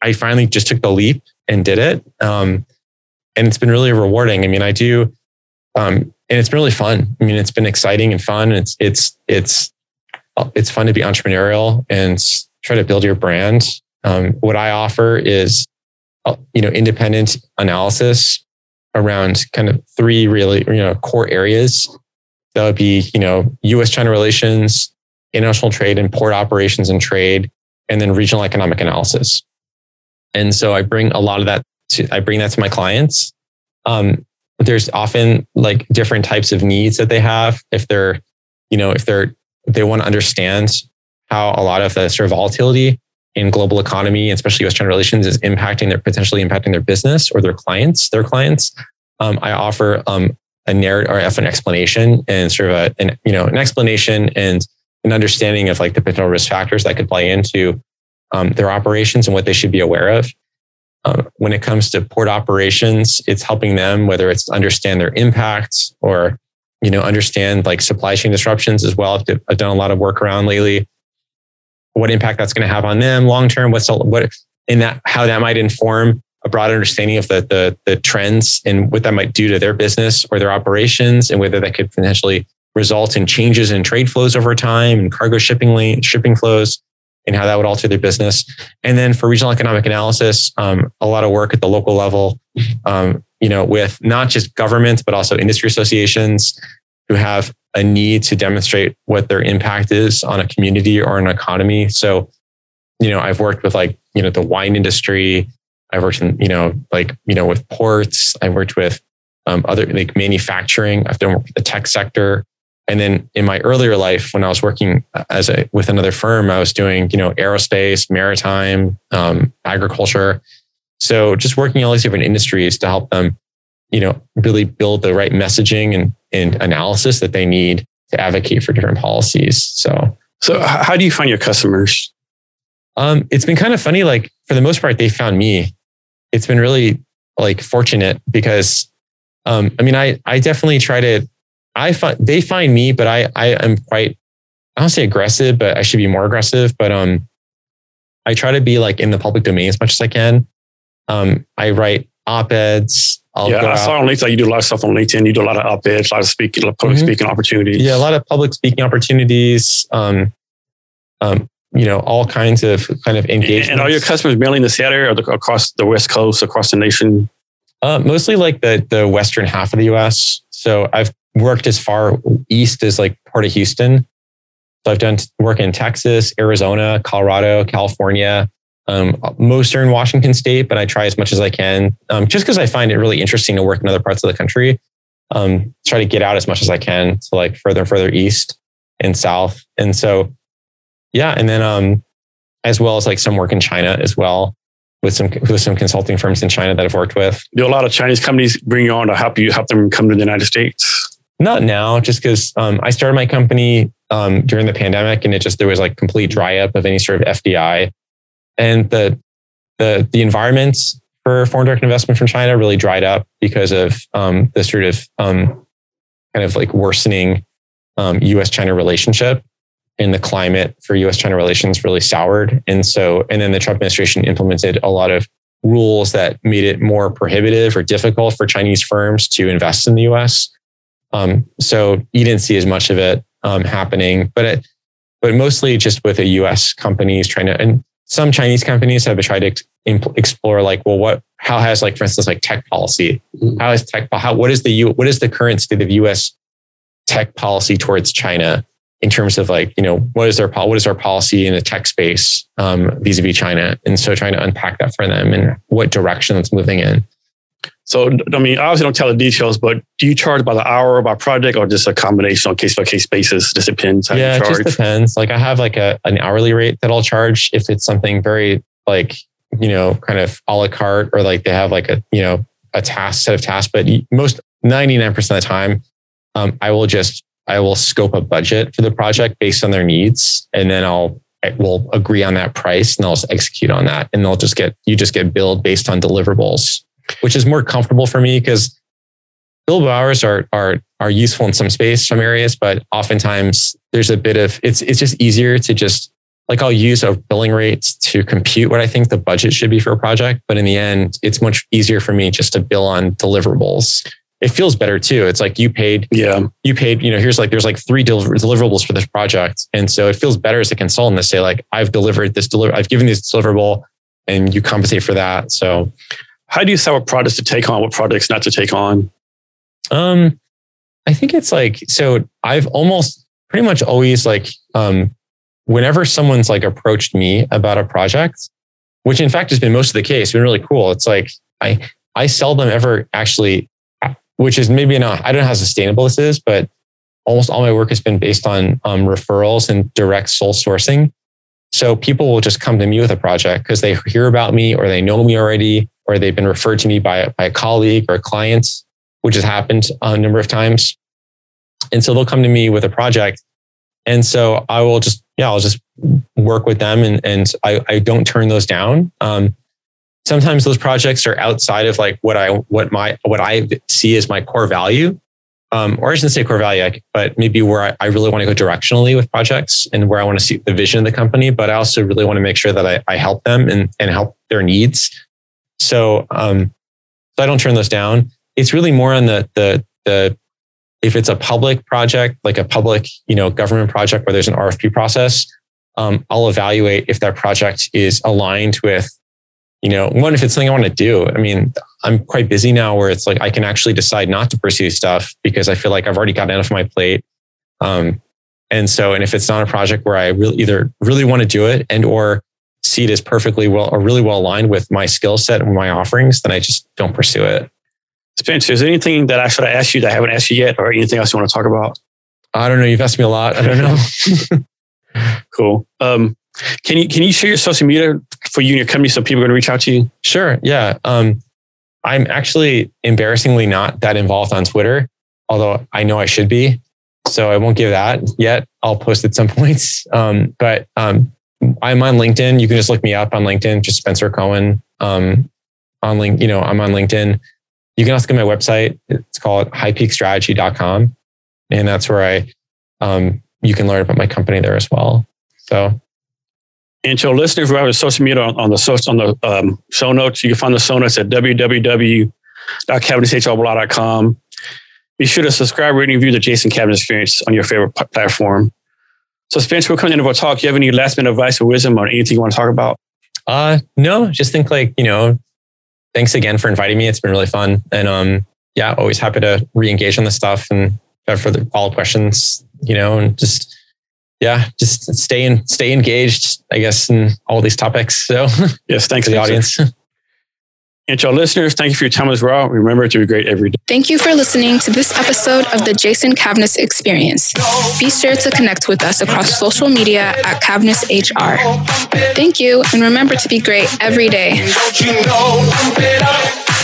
Speaker 3: I finally just took the leap and did it. Um, and it's been really rewarding. I mean, I do, um, and it's been really fun. I mean, it's been exciting and fun. It's, it's, it's, it's fun to be entrepreneurial and try to build your brand. Um, what I offer is, uh, you know, independent analysis around kind of three really, you know, core areas. That would be, you know, U.S.-China relations, international trade and port operations and trade, and then regional economic analysis. And so I bring a lot of that to, I bring that to my clients. Um, there's often like different types of needs that they have. If they're, you know, if they're, they want to understand how a lot of the sort of volatility in global economy, especially U.S. China relations, is impacting their potentially impacting their business or their clients. Their clients. Um, I offer um, a narrative or an explanation and sort of a, an you know an explanation and an understanding of like the potential risk factors that could play into um, their operations and what they should be aware of. Uh, when it comes to port operations, it's helping them whether it's understand their impacts or you know understand like supply chain disruptions as well. I've done a lot of work around lately what impact that's going to have on them long term. What's what in that how that might inform a broad understanding of the, the the trends and what that might do to their business or their operations, and whether that could potentially result in changes in trade flows over time and cargo shipping lane shipping flows, and how that would alter their business. And then for regional economic analysis, um, a lot of work at the local level, um, you know, with not just governments but also industry associations who have a need to demonstrate what their impact is on a community or an economy. So, you know, I've worked with like, you know, the wine industry. I've worked in, you know, like, you know, with ports. I've worked with um, other like manufacturing. I've done work with the tech sector. And then in my earlier life, when I was working as a with another firm, I was doing, you know, aerospace, maritime, um, agriculture. So just working in all these different industries to help them, you know, really build the right messaging and, and analysis that they need to advocate for different policies. So,
Speaker 1: So, how do you find your customers?
Speaker 3: um, it's been kind of funny. Like for the most part, they found me. It's been really like fortunate because, um, I mean, I I definitely try to. I find they find me, but I I am quite. I don't say aggressive, but I should be more aggressive. But um, I try to be like in the public domain as much as I can. Um, I write op eds. I'll
Speaker 1: yeah, I saw on LinkedIn you do a lot of stuff on LinkedIn. You do a lot of op-eds, a lot of speaking, a lot of public
Speaker 3: Mhm.
Speaker 1: speaking opportunities.
Speaker 3: yeah, a lot of public speaking opportunities. Um, um, you know, all kinds of kind of engagement.
Speaker 1: and are your customers mainly in the Seattle area or the, across the West Coast, across the nation?
Speaker 3: Uh, mostly like the the western half of the U.S. So I've worked as far east as like part of Houston. So I've done work in Texas, Arizona, Colorado, California. Um, most are in Washington State, but I try as much as I can, um, just because I find it really interesting to work in other parts of the country. Um, try to get out as much as I can to like further and further east and south. And so, yeah, and then um, as well as like some work in China as well with some with some consulting firms in China that I've worked with.
Speaker 1: Do a lot of Chinese companies bring you on to help you help them come to the United States?
Speaker 3: not now, just because um, I started my company um, during the pandemic, and it just there was like complete dry up of any sort of FDI, and the the the environment for foreign direct investment from China really dried up because of um, the sort of um, kind of like worsening U.S. Um, China relationship, and the climate for U.S. China relations really soured, and so and then the Trump administration implemented a lot of rules that made it more prohibitive or difficult for Chinese firms to invest in the U.S. Um, so you didn't see as much of it um, happening, but it, but mostly just with the U.S. companies trying to, and some Chinese companies have tried to explore like, well, what, how has like, for instance, like tech policy, mm-hmm. how is tech, how, what is the U, what is the current state of U.S. tech policy towards China in terms of like, you know, what is their, what is our policy in the tech space um, vis-a-vis China? And so trying to unpack that for them and what direction it's moving in.
Speaker 1: So, I mean, obviously don't tell the details, but do you charge by the hour by project or just a combination on case by case basis? Just depends
Speaker 3: how yeah, you charge. it just depends. Like I have like a, an hourly rate that I'll charge if it's something very like, you know, kind of a la carte or like they have like a, you know, a task set of tasks. But most 99% of the time, um, I will just, I will scope a budget for the project based on their needs. And then I'll, I will agree on that price and I'll execute on that. And they'll just get, you just get billed based on deliverables which is more comfortable for me because billable hours are are are useful in some space, some areas, but oftentimes there's a bit of it's it's just easier to just like I'll use a billing rate to compute what I think the budget should be for a project, but in the end, it's much easier for me just to bill on deliverables. It feels better too. It's like you paid,
Speaker 1: yeah,
Speaker 3: you paid. You know, here's like there's like three deliverables for this project, and so it feels better as a consultant to say like I've delivered this deliver, I've given this deliverable, and you compensate for that. So
Speaker 1: how do you decide what projects to take on, what projects not to take on?
Speaker 3: Um, I think it's like so. I've almost pretty much always like um, whenever someone's like approached me about a project, which in fact has been most of the case, been really cool. It's like I I seldom ever actually, which is maybe not. I don't know how sustainable this is, but almost all my work has been based on um, referrals and direct sole sourcing. So people will just come to me with a project because they hear about me or they know me already or they've been referred to me by, by a colleague or a client, which has happened a number of times. And so they'll come to me with a project. And so I will just, yeah, I'll just work with them and, and I, I don't turn those down. Um, sometimes those projects are outside of like what I, what my, what I see as my core value. Um, or I shouldn't say core value, but maybe where I, I really want to go directionally with projects and where I want to see the vision of the company. But I also really want to make sure that I, I help them and, and help their needs so, um, so I don't turn those down. It's really more on the the the if it's a public project, like a public you know government project where there's an RFP process, um, I'll evaluate if that project is aligned with you know one if it's something I want to do. I mean, I'm quite busy now where it's like I can actually decide not to pursue stuff because I feel like I've already got enough on my plate. Um, and so, and if it's not a project where I really either really want to do it and or see it as perfectly well or really well aligned with my skill set and my offerings, then I just don't pursue it.
Speaker 1: Spencer, is there anything that I should ask you that I haven't asked you yet or anything else you want to talk about?
Speaker 3: I don't know. You've asked me a lot. I don't know.
Speaker 1: cool. Um, can you can you share your social media for you and your company so people are going to reach out to you?
Speaker 3: Sure. Yeah. Um, I'm actually embarrassingly not that involved on Twitter, although I know I should be. So I won't give that yet. I'll post at some points. Um, but um, I'm on LinkedIn. You can just look me up on LinkedIn, just Spencer Cohen. Um, on link, you know, I'm on LinkedIn. You can also go to my website. It's called highpeakstrategy.com. And that's where I, um, you can learn about my company there as well. So,
Speaker 1: and to listeners who have a social media on, on the on the um, show notes, you can find the show notes at www.cavnesshrblog.com. Be sure to subscribe, rate, and review the Jason Cavness Experience on your favorite platform. So, Spencer, we're coming into our talk. Do you have any last minute advice or wisdom or anything you want to talk about?
Speaker 3: Uh, no, just think like, you know, thanks again for inviting me. It's been really fun. And um, yeah, always happy to re-engage on this stuff and have further follow up questions, you know, and just yeah, just stay in, stay engaged, I guess, in all these topics. So
Speaker 1: yes, thanks
Speaker 3: to the audience.
Speaker 1: And to our listeners, thank you for your time as well. Remember to be great every day.
Speaker 2: Thank you for listening to this episode of the Jason Cavness Experience. Be sure to connect with us across social media at CavnessHR. Thank you, and remember to be great every day.